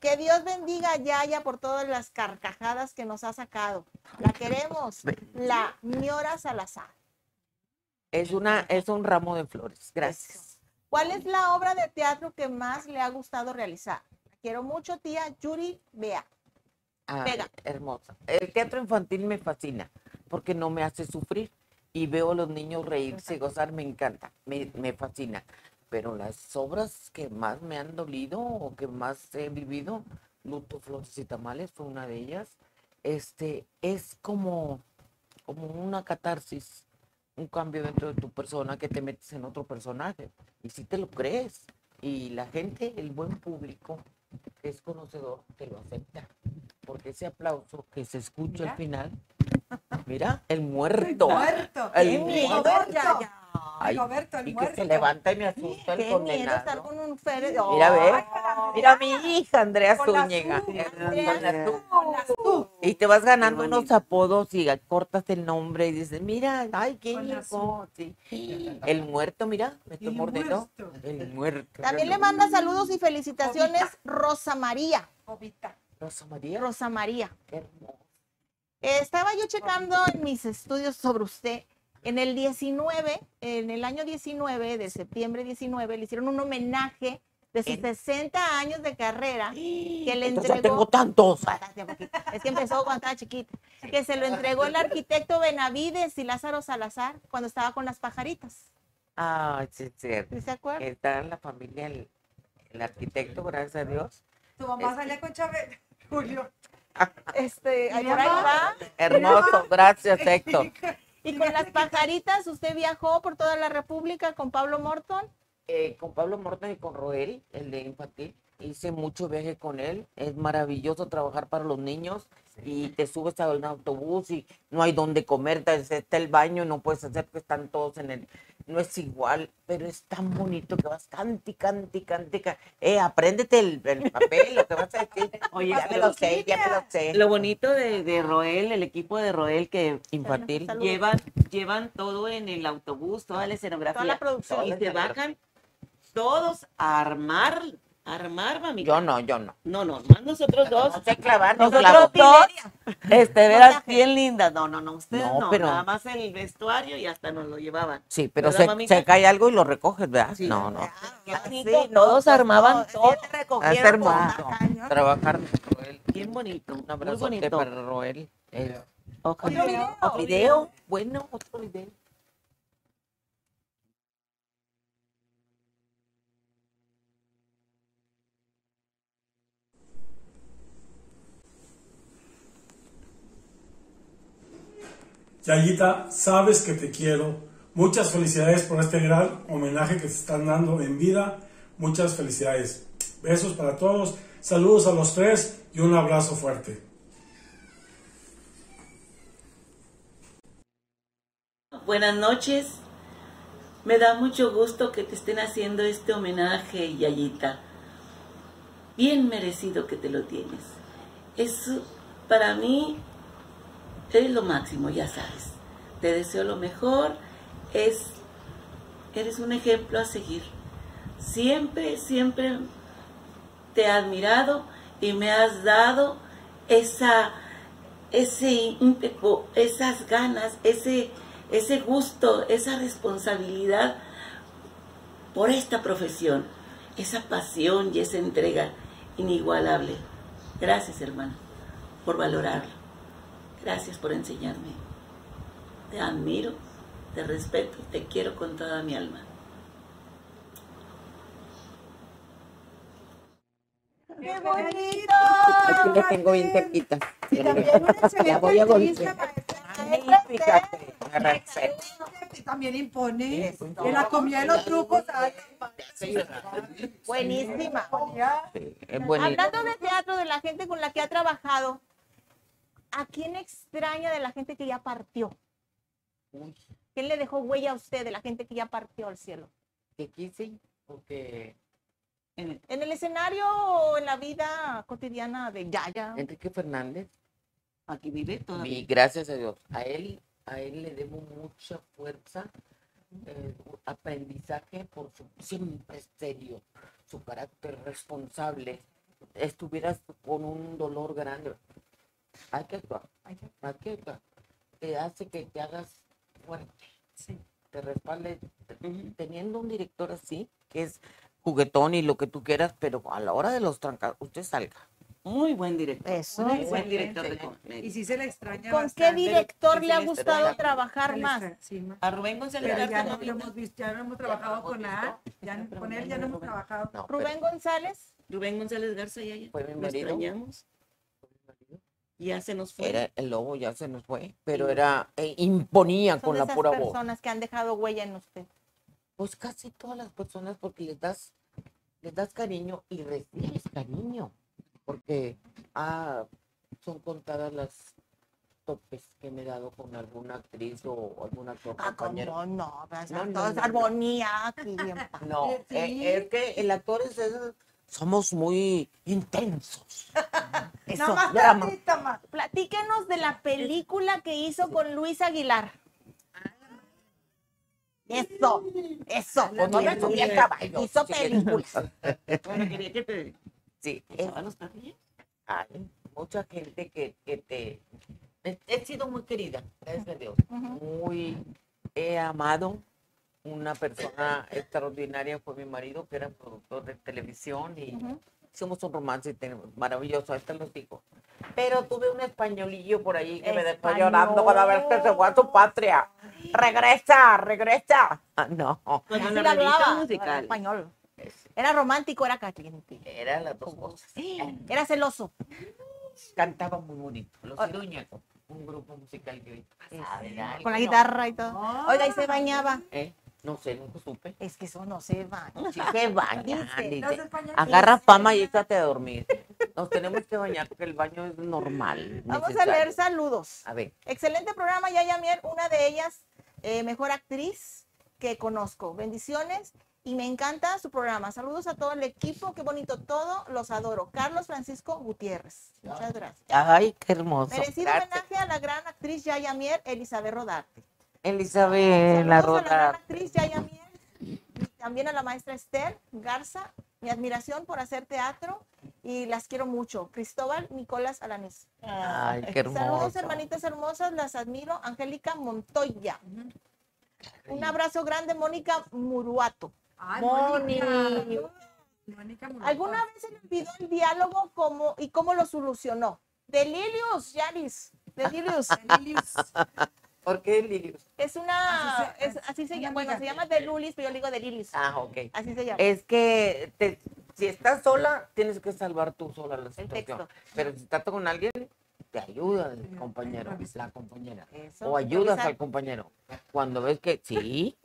Speaker 3: Que Dios bendiga a Yaya por todas las carcajadas que nos ha sacado. La queremos. La Ñora Salazar.
Speaker 2: Es una, es un ramo de flores. Gracias.
Speaker 3: ¿Cuál es la obra de teatro que más le ha gustado realizar? La quiero mucho, tía Yuri Bea. Pega.
Speaker 2: hermosa. El teatro infantil me fascina porque no me hace sufrir y veo a los niños reírse y gozar, me encanta, me, me fascina. Pero las obras que más me han dolido o que más he vivido, Luto, Flores y Tamales fue una de ellas, este, es como, como una catarsis, un cambio dentro de tu persona que te metes en otro personaje. Y si te lo crees. Y la gente, el buen público que es conocedor, te lo acepta. Porque ese aplauso que se escucha
Speaker 1: Mira.
Speaker 2: al final, mira, el muerto.
Speaker 1: Muerto.
Speaker 2: El
Speaker 3: ¡Qué miedo,
Speaker 2: muerto.
Speaker 3: Yaya!
Speaker 2: Ay,
Speaker 1: Roberto, el
Speaker 2: y que
Speaker 1: muerto.
Speaker 2: se levanta y me asusta el
Speaker 3: ¡Qué miedo estar
Speaker 2: condenado.
Speaker 3: con un Fere!
Speaker 2: Mira, ve.
Speaker 1: Con
Speaker 2: Mira a mi hija, Andrea
Speaker 1: Con
Speaker 2: Zúñiga. Y te vas ganando unos apodos y cortas el nombre y dices, mira, ay, qué hijo. Sí. El muerto, mira, me estoy
Speaker 1: El
Speaker 2: mordiendo.
Speaker 1: muerto.
Speaker 2: El muerto.
Speaker 3: También le manda saludos y felicitaciones Rosa María.
Speaker 2: Rosa María.
Speaker 3: Rosa María.
Speaker 2: Qué hermoso.
Speaker 3: Eh, estaba yo checando en mis estudios sobre usted. En el 19, en el año 19, de septiembre 19, le hicieron un homenaje de sus
Speaker 2: En-
Speaker 3: 60 años de carrera que le
Speaker 2: Entonces
Speaker 3: entregó.
Speaker 2: tengo tantos.
Speaker 3: Es que empezó cuando estaba chiquita. Que se lo entregó el arquitecto Benavides y Lázaro Salazar cuando estaba con las pajaritas.
Speaker 2: Ah, sí, cierto.
Speaker 3: ¿Sí se acuerdan?
Speaker 2: Está en la familia el, el arquitecto, gracias a Dios.
Speaker 1: Tu mamá salía con Chávez. Julio.
Speaker 3: Este, ahí por ahí va.
Speaker 2: Hermoso, gracias, Héctor.
Speaker 3: Y con las pajaritas, usted viajó por toda la República con Pablo Morton.
Speaker 2: Eh, con Pablo Morton y con Roel, el de infantil. Hice mucho viaje con él. Es maravilloso trabajar para los niños y te subes a un autobús y no hay donde comer, te- está el baño, no puedes hacer que están todos en el... No es igual, pero es tan bonito que vas canti, canti, canti, ca- Eh, apréndete el, el papel, lo que vas a decir.
Speaker 4: Oye,
Speaker 2: ya me lo sé, ya me lo sé.
Speaker 4: Lo bonito de, de Roel, el equipo de Roel que
Speaker 2: Infantil.
Speaker 4: Llevan, llevan todo en el autobús, toda la escenografía.
Speaker 3: Toda la producción.
Speaker 4: Y se bajan todos a armar, armar, mamita.
Speaker 2: Yo no, yo no.
Speaker 4: No, no, más nosotros dos.
Speaker 2: No sé clavar, no
Speaker 4: Nosotros dos, este, veras bien lindas. No, no, no, ustedes
Speaker 2: No,
Speaker 4: no,
Speaker 2: pero-
Speaker 4: nada más el vestuario y hasta nos lo llevaban.
Speaker 2: Sí, pero
Speaker 4: ¿Verdad,
Speaker 2: se, se cae algo y lo recoges, ¿verdad?
Speaker 4: Sí.
Speaker 2: No, no.
Speaker 3: Ah,
Speaker 4: bonito,
Speaker 3: sí, no,
Speaker 4: todos armaban
Speaker 3: no, sí
Speaker 4: todo.
Speaker 2: Es hermoso. Trabajar con Roel.
Speaker 4: Bien bonito,
Speaker 2: Un
Speaker 4: muy
Speaker 2: abrazote
Speaker 4: bonito.
Speaker 2: para Roel. Eh,
Speaker 4: Ojalá.
Speaker 3: Otro video.
Speaker 2: otro video, bueno, otro video.
Speaker 15: Yayita, sabes que te quiero. Muchas felicidades por este gran homenaje que te están dando en vida. Muchas felicidades. Besos para todos. Saludos a los tres y un abrazo fuerte.
Speaker 4: Buenas noches. Me da mucho gusto que te estén haciendo este homenaje, Yayita. Bien merecido que te lo tienes. Es para mí eres lo máximo, ya sabes. Te deseo lo mejor. Es eres un ejemplo a seguir. Siempre, siempre te he admirado y me has dado esa ese ímpetu, esas ganas, ese ese gusto, esa responsabilidad por esta profesión, esa pasión y esa entrega inigualable. Gracias, hermano, por valorarlo. Gracias por enseñarme. te admiro, te respeto, te quiero con toda mi alma.
Speaker 3: ¡Qué bonito!
Speaker 2: Aquí lo tengo bien cerquita.
Speaker 3: Y
Speaker 2: La voy a golpear. Magnífica.
Speaker 1: Y también impone. Que la comida de los trucos.
Speaker 3: Buenísima. Hablando de teatro, de la gente con la que ha trabajado, ¿a quién extraña de la gente que ya partió? ¿Quién le dejó huella a usted de la gente que ya partió al cielo?
Speaker 2: Que quise, porque
Speaker 3: ¿En el escenario o en la vida cotidiana de Yaya?
Speaker 2: Enrique Fernández,
Speaker 4: Aquí vive todavía.
Speaker 2: y gracias a Dios, a él, a él le debo mucha fuerza, eh, aprendizaje por su siempre serio, su carácter responsable. Estuvieras con un dolor grande, hay que actuar, hay que actuar. Te hace que te hagas fuerte, te respalde. Teniendo un director así, que es juguetón y lo que tú quieras, pero a la hora de los trancas, usted salga.
Speaker 4: Muy buen director.
Speaker 3: Eso.
Speaker 4: Muy buen director de comedia.
Speaker 1: Y sí se le extraña
Speaker 3: ¿Con qué director
Speaker 1: Sí
Speaker 3: le ha gustado trabajar más?
Speaker 1: sí.
Speaker 4: A Rubén González
Speaker 1: Pero ya no lo hemos visto, ya no hemos trabajado con A, ya con él ya no hemos trabajado.
Speaker 3: Rubén González.
Speaker 4: Rubén González Garza ya, ya.
Speaker 2: Fue mi marido.
Speaker 4: extrañamos. Ya se nos fue.
Speaker 2: Era el lobo, ya se nos fue, pero era, eh, imponía
Speaker 3: Son
Speaker 2: con
Speaker 3: de
Speaker 2: la
Speaker 3: esas
Speaker 2: pura voz.
Speaker 3: personas que han dejado huella en usted.
Speaker 2: Pues casi todas las personas, porque les das, les das cariño y recibes cariño, porque ah, son contadas las topes que me he dado con alguna actriz o algún actor
Speaker 3: Ah,
Speaker 2: compañero.
Speaker 3: ¿cómo no? Pues,
Speaker 2: No, no, no, no.
Speaker 3: armonía aquí, bien padre.
Speaker 2: No, eh, es que el actor es, es- somos muy intensos. Eso,
Speaker 3: Nomás
Speaker 2: drama.
Speaker 3: tantito más. Platíquenos de la película que hizo con Luis Aguilar. Eso, eso.
Speaker 2: Pues no me subí al caballo.
Speaker 3: Hizo
Speaker 2: Sí.
Speaker 3: películas.
Speaker 4: Bueno, quería que te
Speaker 2: Sí,
Speaker 4: los perrillos.
Speaker 2: hay mucha gente que, que te... He, he sido muy querida, gracias a Dios. Muy... He amado. Una persona extraordinaria fue mi marido, que era productor de televisión y hicimos un romance y tenemos- maravilloso, ahí te los digo. Pero tuve un españolillo por ahí que me dejó llorando cada vez que se fue a su patria. ¡Regresa, regresa! Ah, no,
Speaker 3: Así
Speaker 4: la
Speaker 3: hablaba,
Speaker 4: musical.
Speaker 3: era español. Era romántico, era caliente.
Speaker 2: eran las dos cosas.
Speaker 3: Era celoso.
Speaker 2: Cantaba muy bonito. Los Iruñacos, un grupo musical que ahorita
Speaker 3: Con la guitarra y todo. Oiga, y se bañaba.
Speaker 2: ¿Eh? No sé, nunca supe.
Speaker 3: Es que eso no se baña.
Speaker 2: Sí se baña,
Speaker 3: no se baña.
Speaker 2: Agarra fama y échate a dormir. Nos tenemos que bañar porque el baño es normal.
Speaker 3: Vamos a leer saludos.
Speaker 2: A ver.
Speaker 3: Excelente programa, Yaya Mier, una de ellas, eh, mejor actriz que conozco. Bendiciones y me encanta su programa. Saludos a todo el equipo, qué bonito todo, los adoro. Carlos Francisco Gutiérrez. Muchas gracias.
Speaker 2: Ay, qué hermoso.
Speaker 3: Merecido
Speaker 2: Gracias.
Speaker 3: homenaje a la gran actriz Yaya Mier, Elizabeth Rodarte.
Speaker 2: Elizabeth La
Speaker 3: Saludos a la gran actriz Yaya Mier y también a la maestra Esther Garza. Mi admiración por hacer teatro y las quiero mucho. Cristóbal Nicolás Alanís.
Speaker 2: Ay, qué
Speaker 3: Saludos,
Speaker 2: hermoso.
Speaker 3: hermanitas hermosas, las admiro. Angélica Montoya. Un abrazo grande, Mónica Muruato.
Speaker 1: Ay,
Speaker 3: Moni.
Speaker 1: Mónica. Mónica Muruato.
Speaker 3: ¿Alguna vez se le olvidó el diálogo cómo, y cómo lo solucionó? Delirius, Yaris. Delirius.
Speaker 2: ¿Por qué Lilius?
Speaker 3: Es una,
Speaker 1: Así se-
Speaker 3: es- así se
Speaker 1: una
Speaker 3: llama, bueno, se llama Delulis, pero yo le digo Delirius.
Speaker 2: Ah, ok.
Speaker 3: Así se llama.
Speaker 2: Es que te- si estás sola, tienes que salvar tú sola la situación. Pero si estás con alguien, te ayuda el compañero, la compañera.
Speaker 3: Eso,
Speaker 2: O ayudas al compañero. Cuando ves que sí.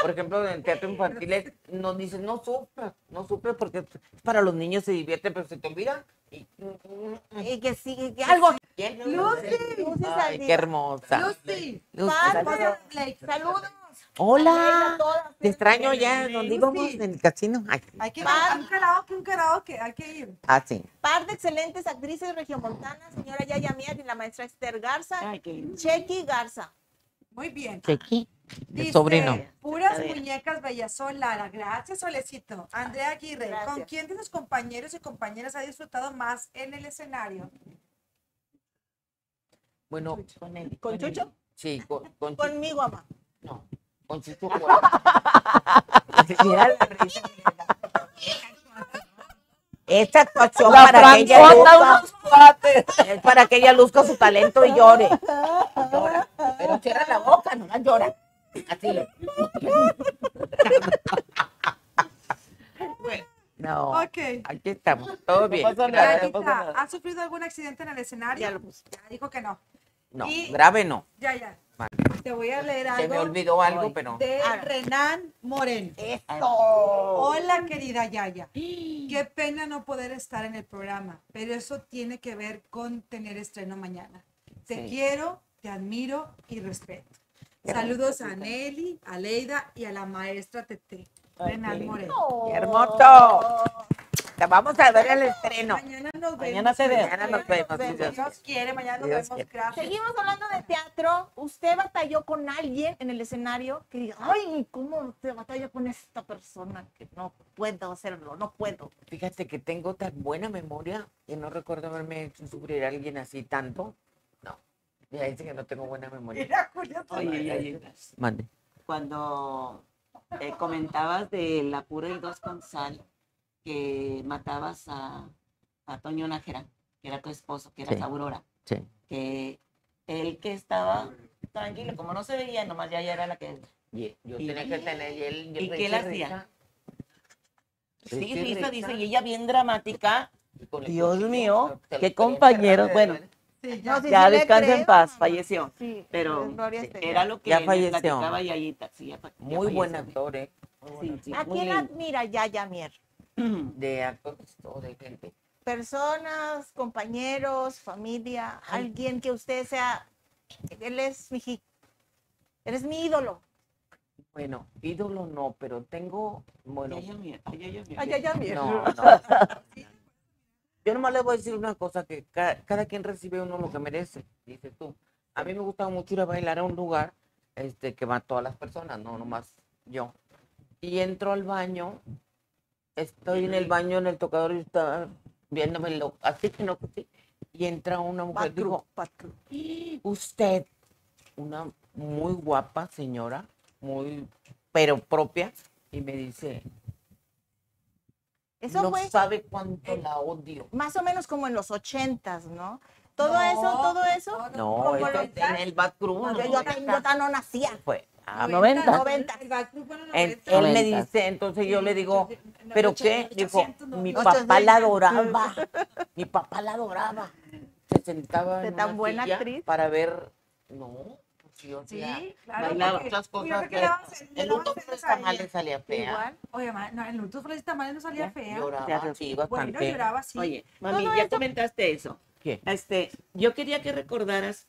Speaker 2: Por ejemplo, en teatro infantil nos dicen, no sufras, no sufres porque es para los niños se divierten, pero se te olvida. Y,
Speaker 3: Y que sí, que algo. Lucy. Lucy
Speaker 2: Ay, qué hermosa.
Speaker 1: Lucy.
Speaker 2: Lucy
Speaker 3: Padre,
Speaker 2: Saldívar.
Speaker 3: Saludos.
Speaker 2: Hola.
Speaker 3: Todas.
Speaker 2: Te extraño ya, donde íbamos en el casino. Ay,
Speaker 1: Hay que ir a un karaoke, un karaoke, hay que ir.
Speaker 2: ah, sí.
Speaker 3: Par de excelentes actrices regiomontanas, señora Yaya Mier y la maestra Esther Garza.
Speaker 4: Ay, qué lindo.
Speaker 3: Chequi Garza.
Speaker 1: Muy bien.
Speaker 2: Chequi, el
Speaker 1: Dice,
Speaker 2: sobrino.
Speaker 1: Puras muñecas Bellazón Lara. Gracias, Solecito. Andrea Aguirre, ¿con quién de sus compañeros y compañeras ha disfrutado más en el escenario?
Speaker 2: Bueno,
Speaker 4: Con él.
Speaker 3: ¿Con Chucho?
Speaker 2: sí, con, con Chucho.
Speaker 3: Conmigo, mamá.
Speaker 2: No, con Chucho. Mira la risa. Esta actuación
Speaker 4: La
Speaker 2: para que ella luzca, es para que ella luzca su talento y llore. Llora. Pero cierra la boca, no la llora. Así le. No.
Speaker 1: Ok.
Speaker 2: Aquí estamos. Todo bien. No pasa nada.
Speaker 1: ¿Has sufrido algún accidente en el escenario? Ya, dijo que no.
Speaker 2: No,
Speaker 1: Y-
Speaker 2: grave no.
Speaker 1: Ya, ya.
Speaker 2: Vale.
Speaker 1: Te voy a leer algo.
Speaker 2: Se me olvidó algo, pero.
Speaker 1: De Renan Moreno.
Speaker 3: Eso.
Speaker 1: Hola, querida Yaya. Qué pena no poder estar en el programa, pero eso tiene que ver con tener estreno mañana. Te
Speaker 2: Sí.
Speaker 1: quiero, te admiro y respeto. Saludos a. Nelly, a Leida y a la maestra Tete. Renan Moreno.
Speaker 2: ¡Qué hermoso! Te vamos a ver el estreno.
Speaker 1: Mañana nos vemos.
Speaker 2: Mañana se ve. Mañana nos vemos, Dios
Speaker 1: Dios quiere, mañana nos
Speaker 2: Dios
Speaker 1: vemos. Gracias.
Speaker 3: Seguimos hablando de teatro. ¿Usted batalló con alguien en el escenario que diga, ay, ¿cómo se batalla con esta persona? Que no puedo hacerlo, no puedo.
Speaker 2: Fíjate que tengo tan buena memoria que no recuerdo haberme hecho sufrir a alguien así tanto. Ya dice que no tengo buena memoria.
Speaker 1: Mira,
Speaker 4: Oye,
Speaker 2: Mande.
Speaker 4: cuando eh, comentabas de la pura y dos con sal, que matabas a, a Toño Nájera, que era tu esposo, que era
Speaker 2: Sí.
Speaker 4: Aurora,
Speaker 2: Sí.
Speaker 4: que él que estaba tranquilo, como no se veía, nomás ya, ya era la que...
Speaker 2: Y- yo
Speaker 4: Y-
Speaker 2: tenía que tener y él
Speaker 4: ¿Y qué
Speaker 2: y
Speaker 4: le
Speaker 2: risa.
Speaker 4: hacía? Sí,
Speaker 2: risa.
Speaker 4: dice, y ella bien dramática. Dios mío, qué
Speaker 2: de
Speaker 4: Bueno,
Speaker 3: No,
Speaker 4: ya
Speaker 3: sí le
Speaker 4: descansa en paz, falleció.
Speaker 3: Sí,
Speaker 4: Pero sí, era lo que
Speaker 2: Ya falleció.
Speaker 4: Yayita. Sí, ya, ya
Speaker 2: Muy
Speaker 4: falleció.
Speaker 2: buen actor, ¿eh?
Speaker 4: Sí, sí,
Speaker 3: ¿A
Speaker 4: muy
Speaker 3: quién
Speaker 4: lindo.
Speaker 3: admira Yaya Mier?
Speaker 2: De actores o de gente.
Speaker 3: Personas, compañeros, familia, alguien que usted sea, él es mi, eres mi ídolo.
Speaker 2: Bueno, ídolo no, pero tengo, bueno,
Speaker 4: Yaya Mier, ay, Yaya Mier.
Speaker 3: Ay, Yaya Mier.
Speaker 2: no, no. Yo nomás le voy a decir una cosa, que ca- cada, quien recibe uno lo que merece, dices tú. A mí me gustaba mucho ir a bailar a un lugar este, que va todas las personas, no nomás yo. Y entro al baño, estoy en el baño, en el tocador, y estaba viéndome lo, así que no, así, y entra una mujer, dijo, "Y usted, una muy guapa señora, muy, pero propia, y me dice,
Speaker 3: Eso
Speaker 2: no
Speaker 3: fue
Speaker 2: sabe cuánto la odio.
Speaker 3: más o menos como en los ochentas, ¿no? Todo
Speaker 1: No,
Speaker 3: eso, todo eso.
Speaker 2: No,
Speaker 3: como
Speaker 2: eso
Speaker 3: los-
Speaker 2: en el Bad Cruz.
Speaker 3: No, yo, yo, no nacía.
Speaker 2: Fue a
Speaker 3: 90.
Speaker 2: 90.
Speaker 1: El Bad Club fue en los
Speaker 2: En-
Speaker 1: 90.
Speaker 2: él me
Speaker 4: Noventas.
Speaker 2: dice, entonces yo le digo,
Speaker 1: no,
Speaker 2: ¿pero qué? Dijo,
Speaker 1: 800, no,
Speaker 2: mi papá la
Speaker 3: 800.
Speaker 2: adoraba. Mi papá la adoraba. Se sentaba
Speaker 3: De
Speaker 2: en
Speaker 3: tan
Speaker 2: una
Speaker 3: buena
Speaker 2: silla
Speaker 3: actriz.
Speaker 2: para ver, no, sí, o
Speaker 1: Sí,
Speaker 2: sea,
Speaker 1: claro.
Speaker 2: bailaba
Speaker 1: yo
Speaker 2: cosas
Speaker 1: creo que
Speaker 2: que
Speaker 1: le daban- le
Speaker 2: el
Speaker 1: daban
Speaker 2: luto por los tamales salía fea.
Speaker 1: Igual. Oye, ma, no, en Lutos Flores Tamales no salía fea.
Speaker 2: Lloraba, sí,
Speaker 1: Bueno, lloraba sí.
Speaker 4: Oye, mami,
Speaker 3: Todo
Speaker 4: ya comentaste eso.
Speaker 2: ¿Qué?
Speaker 4: Este, yo quería que recordaras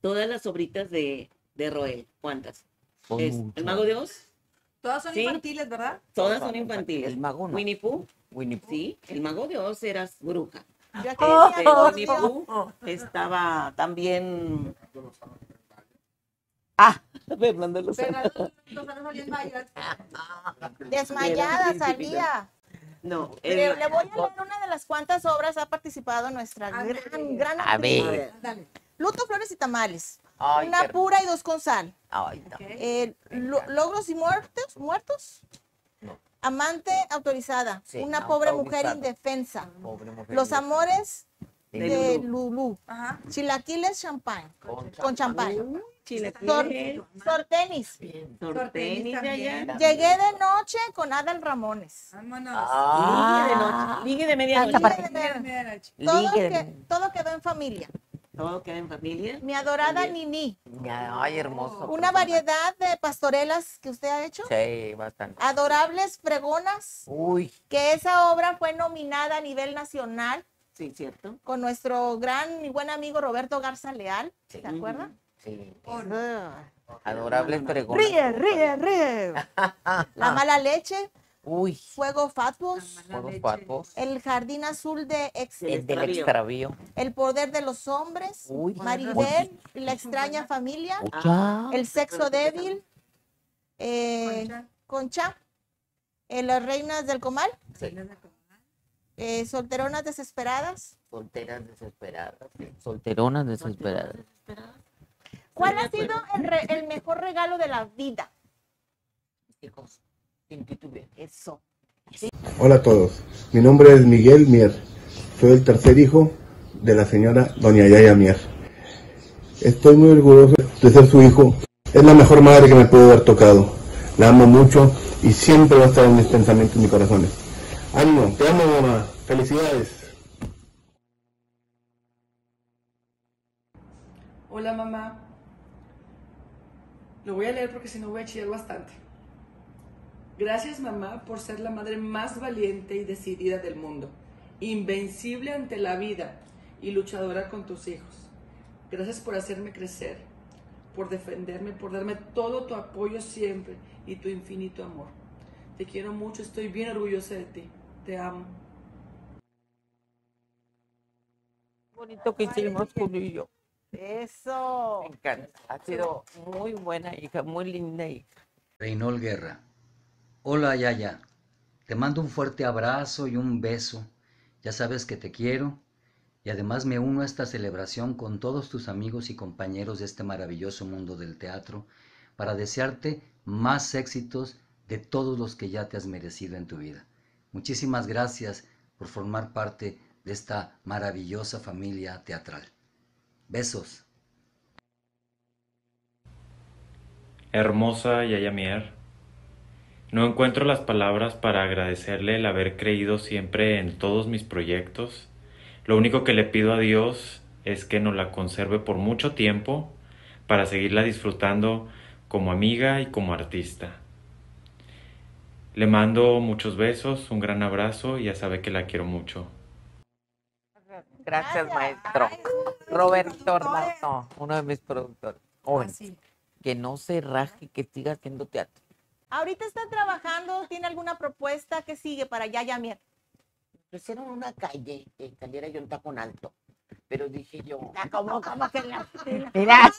Speaker 4: todas las obritas de, de Roel. ¿Cuántas?
Speaker 2: Son
Speaker 4: Es
Speaker 2: muchas.
Speaker 4: El Mago de Oz,
Speaker 1: Todas son
Speaker 4: Sí.
Speaker 1: infantiles, ¿verdad?
Speaker 4: todas son infantiles.
Speaker 2: El mago no.
Speaker 4: Winnie Pooh,
Speaker 2: Winnie Pooh.
Speaker 4: sí, el Mago de Oz eras bruja.
Speaker 3: Yo
Speaker 4: Este,
Speaker 3: aquí decía,
Speaker 4: Winnie Pooh estaba también. Ah, Lozano.
Speaker 1: Lozano en Mayas.
Speaker 3: Desmayada salía.
Speaker 4: No,
Speaker 3: Le,
Speaker 4: el-
Speaker 3: le voy a leer una de las cuantas obras ha participado nuestra
Speaker 1: Ándale.
Speaker 3: gran, gran
Speaker 2: A
Speaker 3: actriz.
Speaker 2: ver.
Speaker 1: Dale.
Speaker 3: Luto, flores y tamales.
Speaker 2: Ay,
Speaker 3: una
Speaker 2: qué-
Speaker 3: pura y dos con sal.
Speaker 2: Ay, no.
Speaker 3: Eh, lo- logros y muertos, muertos.
Speaker 2: No.
Speaker 3: Amante autorizada.
Speaker 2: Sí,
Speaker 3: una
Speaker 2: no,
Speaker 3: pobre mujer indefensa.
Speaker 2: Pobre mujer
Speaker 3: Los amores
Speaker 2: De
Speaker 3: de
Speaker 2: Lulú.
Speaker 3: Lulú.
Speaker 1: Ajá.
Speaker 3: Chilaquiles champán.
Speaker 2: Con
Speaker 3: Con champán.
Speaker 4: Chilaquiles,
Speaker 3: sortenis.
Speaker 4: tortenis de allá.
Speaker 1: también.
Speaker 3: Llegué de noche con Adal Ramones.
Speaker 1: Vámonos.
Speaker 4: Ligue de
Speaker 2: Ah,
Speaker 4: noche, ligue de medianoche.
Speaker 3: Ligue de
Speaker 1: mira,
Speaker 3: Todo, que- todo quedó en familia.
Speaker 4: Todo queda en familia.
Speaker 3: Mi adorada
Speaker 4: También.
Speaker 3: Nini.
Speaker 2: Ay, hermoso.
Speaker 3: Una variedad de pastorelas que usted ha hecho.
Speaker 2: Sí, bastante.
Speaker 3: Adorables pregonas.
Speaker 2: Uy,
Speaker 3: Que esa obra fue nominada a nivel nacional
Speaker 4: Sí, cierto.
Speaker 3: con nuestro gran y buen amigo Roberto Garza Leal.
Speaker 2: Sí.
Speaker 3: ¿Se acuerda?
Speaker 2: Sí.
Speaker 3: Ah.
Speaker 2: Adorables pregones.
Speaker 3: Ríe, ríe, ríe. La mala leche,
Speaker 2: Uy,
Speaker 3: Fuego Fatuos,
Speaker 2: fuegos patos.
Speaker 3: El Jardín Azul de Ex,
Speaker 2: El del
Speaker 4: extravío.
Speaker 3: El Poder de los Hombres,
Speaker 2: Uy.
Speaker 3: Maribel, y La Extraña Familia,
Speaker 2: Ucha.
Speaker 3: El Sexo Débil, eh,
Speaker 1: Concha.
Speaker 3: Concha, eh, Las Reinas del Comal,
Speaker 2: Sí.
Speaker 3: eh, Solteronas Desesperadas.
Speaker 2: Solteras desesperadas. Solteronas desesperadas.
Speaker 3: ¿Cuál ha sido el, re- el mejor regalo de la vida?
Speaker 2: Sin.
Speaker 3: Eso.
Speaker 16: Hola a todos, mi nombre es Miguel Mier, soy el tercer hijo de la señora Doña Yaya Mier. Estoy muy orgulloso de ser su hijo. Es la mejor madre que me pudo haber tocado. La amo mucho y siempre va a estar en mis pensamientos y en mi corazón. Ánimo, te amo mamá. Felicidades.
Speaker 17: Hola mamá. Lo voy a leer porque si no voy a chillar bastante. Gracias mamá por ser la madre más valiente y decidida del mundo, invencible ante la vida y luchadora con tus hijos. Gracias por hacerme crecer, por defenderme, por darme todo tu apoyo siempre y tu infinito amor. Te quiero mucho, estoy bien orgullosa de ti. Te amo.
Speaker 2: bonito que hicimos Julio.
Speaker 3: Eso.
Speaker 2: Me encanta. Ha sido muy buena hija, muy linda hija.
Speaker 18: Reinol Guerra. Hola Yaya. Te mando un fuerte abrazo y un beso. Ya sabes que te quiero. Y además me uno a esta celebración con todos tus amigos y compañeros de este maravilloso mundo del teatro para desearte más éxitos de todos los que ya te has merecido en tu vida. Muchísimas gracias por formar parte de esta maravillosa familia teatral. Besos.
Speaker 19: Hermosa Yaya Mier, no encuentro las palabras para agradecerle el haber creído siempre en todos mis proyectos. Lo único que le pido a Dios es que nos la conserve por mucho tiempo para seguirla disfrutando como amiga y como artista. Le mando muchos besos, un gran abrazo y ya sabe que la quiero mucho.
Speaker 2: Gracias, maestro. Roberto Ornato, uno de mis productores.
Speaker 3: Así.
Speaker 2: que no se raje, que siga haciendo teatro.
Speaker 3: Ahorita está trabajando, ¿tiene alguna propuesta que sigue para Yaya Mier?
Speaker 2: Ofrecieron una calle que saliera yo en tacón alto. Pero dije yo.
Speaker 3: ¿Cómo, cómo que la
Speaker 2: Mira,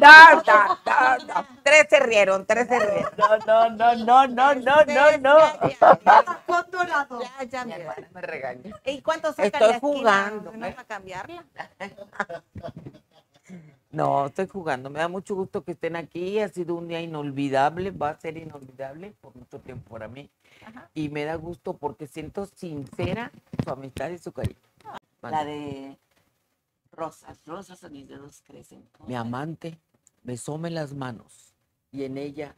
Speaker 2: no, no, no, no. Tres se rieron, tres se rieron. No, no, no, no, no, no, no.
Speaker 1: Dorado.
Speaker 3: Ya, ya,
Speaker 2: Mi
Speaker 3: Mier.
Speaker 2: hermana me regaña.
Speaker 3: ¿Y cuánto saca
Speaker 2: Estoy jugando,
Speaker 3: ¿No
Speaker 2: ¿eh?
Speaker 3: para cambiarla?
Speaker 2: No, estoy jugando. Me da mucho gusto que estén aquí. Ha sido un día inolvidable, va a ser inolvidable por mucho tiempo para mí. Y me da gusto porque siento sincera su amistad y su cariño.
Speaker 20: La de rosas, rosas a mis dedos crecen.
Speaker 2: Mi amante besóme las manos y en ella,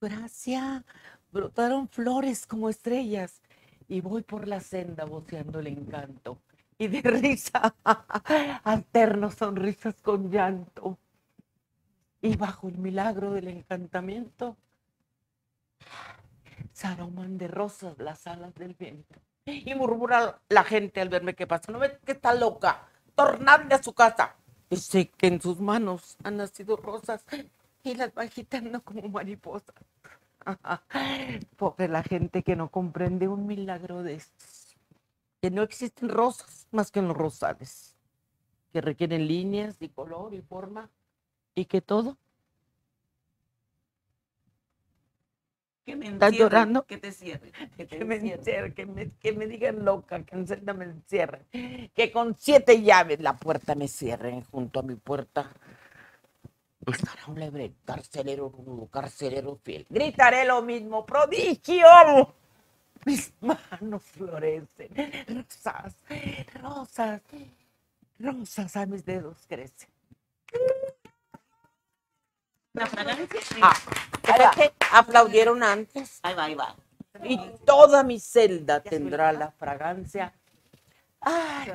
Speaker 2: gracia, brotaron flores como estrellas y voy por la senda voceando el encanto. Y de risa alterno sonrisas con llanto. Y bajo el milagro del encantamiento se aroman de rosas las alas del viento. Y murmura la gente al verme que pasa, no ve que está loca, tornadle a su casa. Y sé que en sus manos han nacido rosas y las va agitando como mariposas. Pobre la gente que no comprende un milagro de estos. Que no existen rosas más que en los rosales. Que requieren líneas y color y forma. Y que todo.
Speaker 20: Que me
Speaker 2: ¿Estás
Speaker 20: encierren,
Speaker 2: llorando?
Speaker 20: Que te cierren. Que, te
Speaker 2: Que me
Speaker 20: encierren.
Speaker 2: que me, que me digan loca, que en celda me encierren. Que con siete llaves la puerta me cierren junto a mi puerta. Estará un lebre carcelero rudo, carcelero fiel. Gritaré lo mismo, prodigio. Mis manos florecen, rosas, rosas, rosas a mis dedos crecen.
Speaker 20: ¿La fragancia?
Speaker 2: Ah, ¿verdad que aplaudieron antes?
Speaker 20: Ahí va, ahí va.
Speaker 2: Y toda mi celda tendrá la fragancia ay,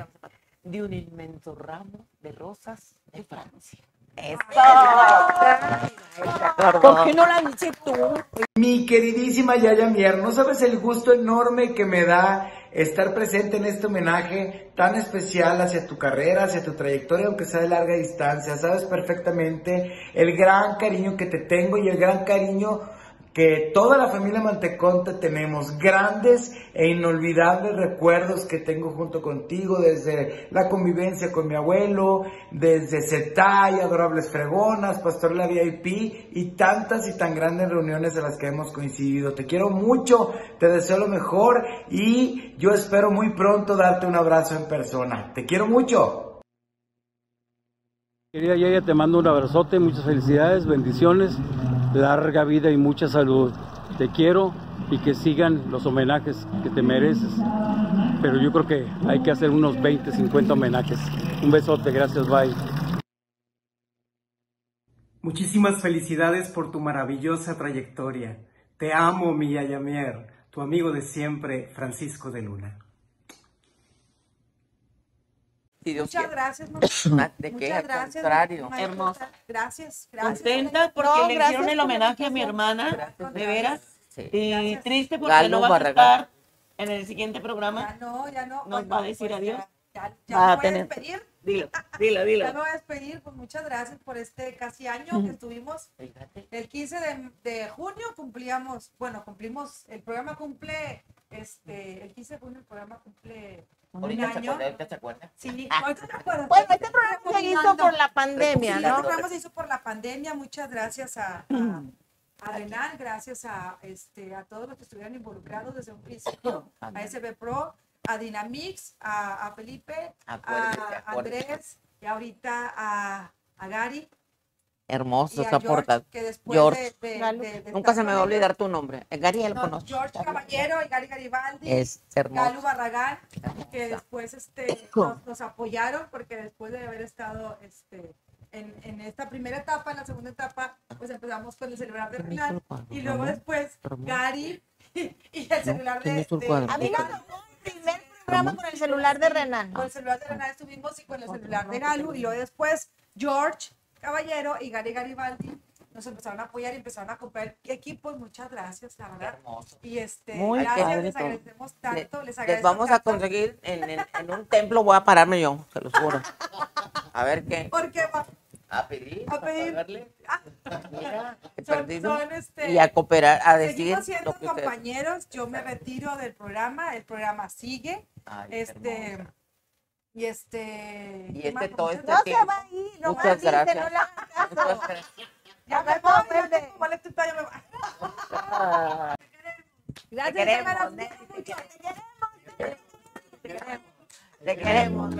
Speaker 2: de un inmenso ramo de rosas de Francia. ¡Eso! ¿Por qué no la dices tú?
Speaker 21: Mi queridísima Yaya Mier, no sabes el gusto enorme que me da estar presente en este homenaje tan especial hacia tu carrera, hacia tu trayectoria, aunque sea de larga distancia. Sabes perfectamente el gran cariño que te tengo y el gran cariño que toda la familia Mantecón te tenemos. Grandes e inolvidables recuerdos que tengo junto contigo desde la convivencia con mi abuelo, desde Zetay, Adorables Fregonas, Pastorela VIP y tantas y tan grandes reuniones en las que hemos coincidido. Te quiero mucho, te deseo lo mejor y yo espero muy pronto darte un abrazo en persona. Te quiero mucho.
Speaker 22: Querida Yaya, te mando un abrazote, muchas felicidades, bendiciones, larga vida y mucha salud. Te quiero y que sigan los homenajes que te mereces. Pero yo creo que hay que hacer unos 20, 50 homenajes. Un besote, gracias, bye.
Speaker 23: Muchísimas felicidades por tu maravillosa trayectoria. Te amo, mi Yayamier, tu amigo de siempre, Francisco de Luna.
Speaker 2: Si Dios
Speaker 1: Muchas
Speaker 2: quiere.
Speaker 1: gracias, mamá.
Speaker 2: ¿De qué?
Speaker 1: Muchas
Speaker 2: Al
Speaker 1: gracias.
Speaker 2: contrario.
Speaker 1: maestra.
Speaker 2: Hermosa.
Speaker 1: Gracias, gracias.
Speaker 2: Contenta porque
Speaker 1: No,
Speaker 2: le
Speaker 1: gracias
Speaker 2: hicieron el homenaje a mi hermana,
Speaker 1: Gracias.
Speaker 2: de veras.
Speaker 1: Sí.
Speaker 2: Y
Speaker 1: Gracias.
Speaker 2: triste porque Galo no vas a estar en el siguiente programa.
Speaker 1: Ya no, ya no.
Speaker 2: Nos
Speaker 1: Oye,
Speaker 2: va a decir
Speaker 1: pues
Speaker 2: adiós.
Speaker 1: Ya, ya, ya
Speaker 2: Va a
Speaker 1: me voy a
Speaker 2: tener-
Speaker 1: despedir.
Speaker 2: Dilo, dilo, dilo.
Speaker 1: Ya me voy a despedir. Pues muchas gracias por este casi año que estuvimos. El 15 de, de junio cumplíamos, bueno, cumplimos, el programa cumple, este, el 15 de junio el programa cumple un
Speaker 2: Ahorita se acuerda, ahorita se acuerda.
Speaker 1: Sí, ahorita te acuerdas.
Speaker 3: Bueno, este programa se hizo por la pandemia,
Speaker 1: Sí,
Speaker 3: ¿no?
Speaker 1: Este programa se hizo por la pandemia. Muchas gracias a, a, a Renan, gracias a, este, a todos los que estuvieron involucrados desde un principio, a SB Pro, a Dinamix, a, a Felipe,
Speaker 2: Acuérdese,
Speaker 1: a
Speaker 2: acuérdese.
Speaker 1: Andrés y ahorita a, a Gary.
Speaker 2: Hermoso
Speaker 1: Y a
Speaker 2: esa
Speaker 1: George, de- de- de- de
Speaker 2: Nunca se me va a olvidar tu nombre. Gary lo
Speaker 1: No,
Speaker 2: conozco.
Speaker 1: George Caballero y Gary Garibaldi.
Speaker 2: Es hermoso.
Speaker 1: Galo Barragán, que después este, nos, nos apoyaron porque después de haber estado este, en, en esta primera etapa, en la segunda etapa, pues empezamos con el celular de Renan y luego después Gary y el celular de,
Speaker 3: A mí me
Speaker 1: Galo.
Speaker 3: tocó el primer programa con el celular de Renan.
Speaker 1: Con el celular de Renan estuvimos y con el celular de Galo y luego después George Caballero y Gary Garibaldi nos empezaron a apoyar y empezaron a comprar equipos. Muchas gracias, la verdad. Y este,
Speaker 2: Muy
Speaker 1: gracias,
Speaker 2: padre
Speaker 1: les agradecemos tanto, les
Speaker 2: Les
Speaker 1: agradezco
Speaker 2: vamos a
Speaker 1: tanto.
Speaker 2: conseguir en, en- en un templo, voy a pararme yo, se los juro. A ver qué.
Speaker 1: ¿Por qué va?
Speaker 2: A pedir.
Speaker 1: A pedir.
Speaker 2: Mira, he
Speaker 1: Son-
Speaker 2: perdido.
Speaker 1: son, este,
Speaker 2: y a cooperar, a decir
Speaker 1: Seguimos siendo compañeros, yo me retiro del programa, el programa sigue.
Speaker 2: Ay,
Speaker 1: este y este
Speaker 2: Y
Speaker 1: ¿qué
Speaker 2: este todo este
Speaker 3: va no
Speaker 2: Muchas
Speaker 3: va no.
Speaker 2: Muchas gracias.
Speaker 1: Ya me ya voy.
Speaker 2: Ah,
Speaker 1: Gracias,
Speaker 2: Te queremos. Te queremos.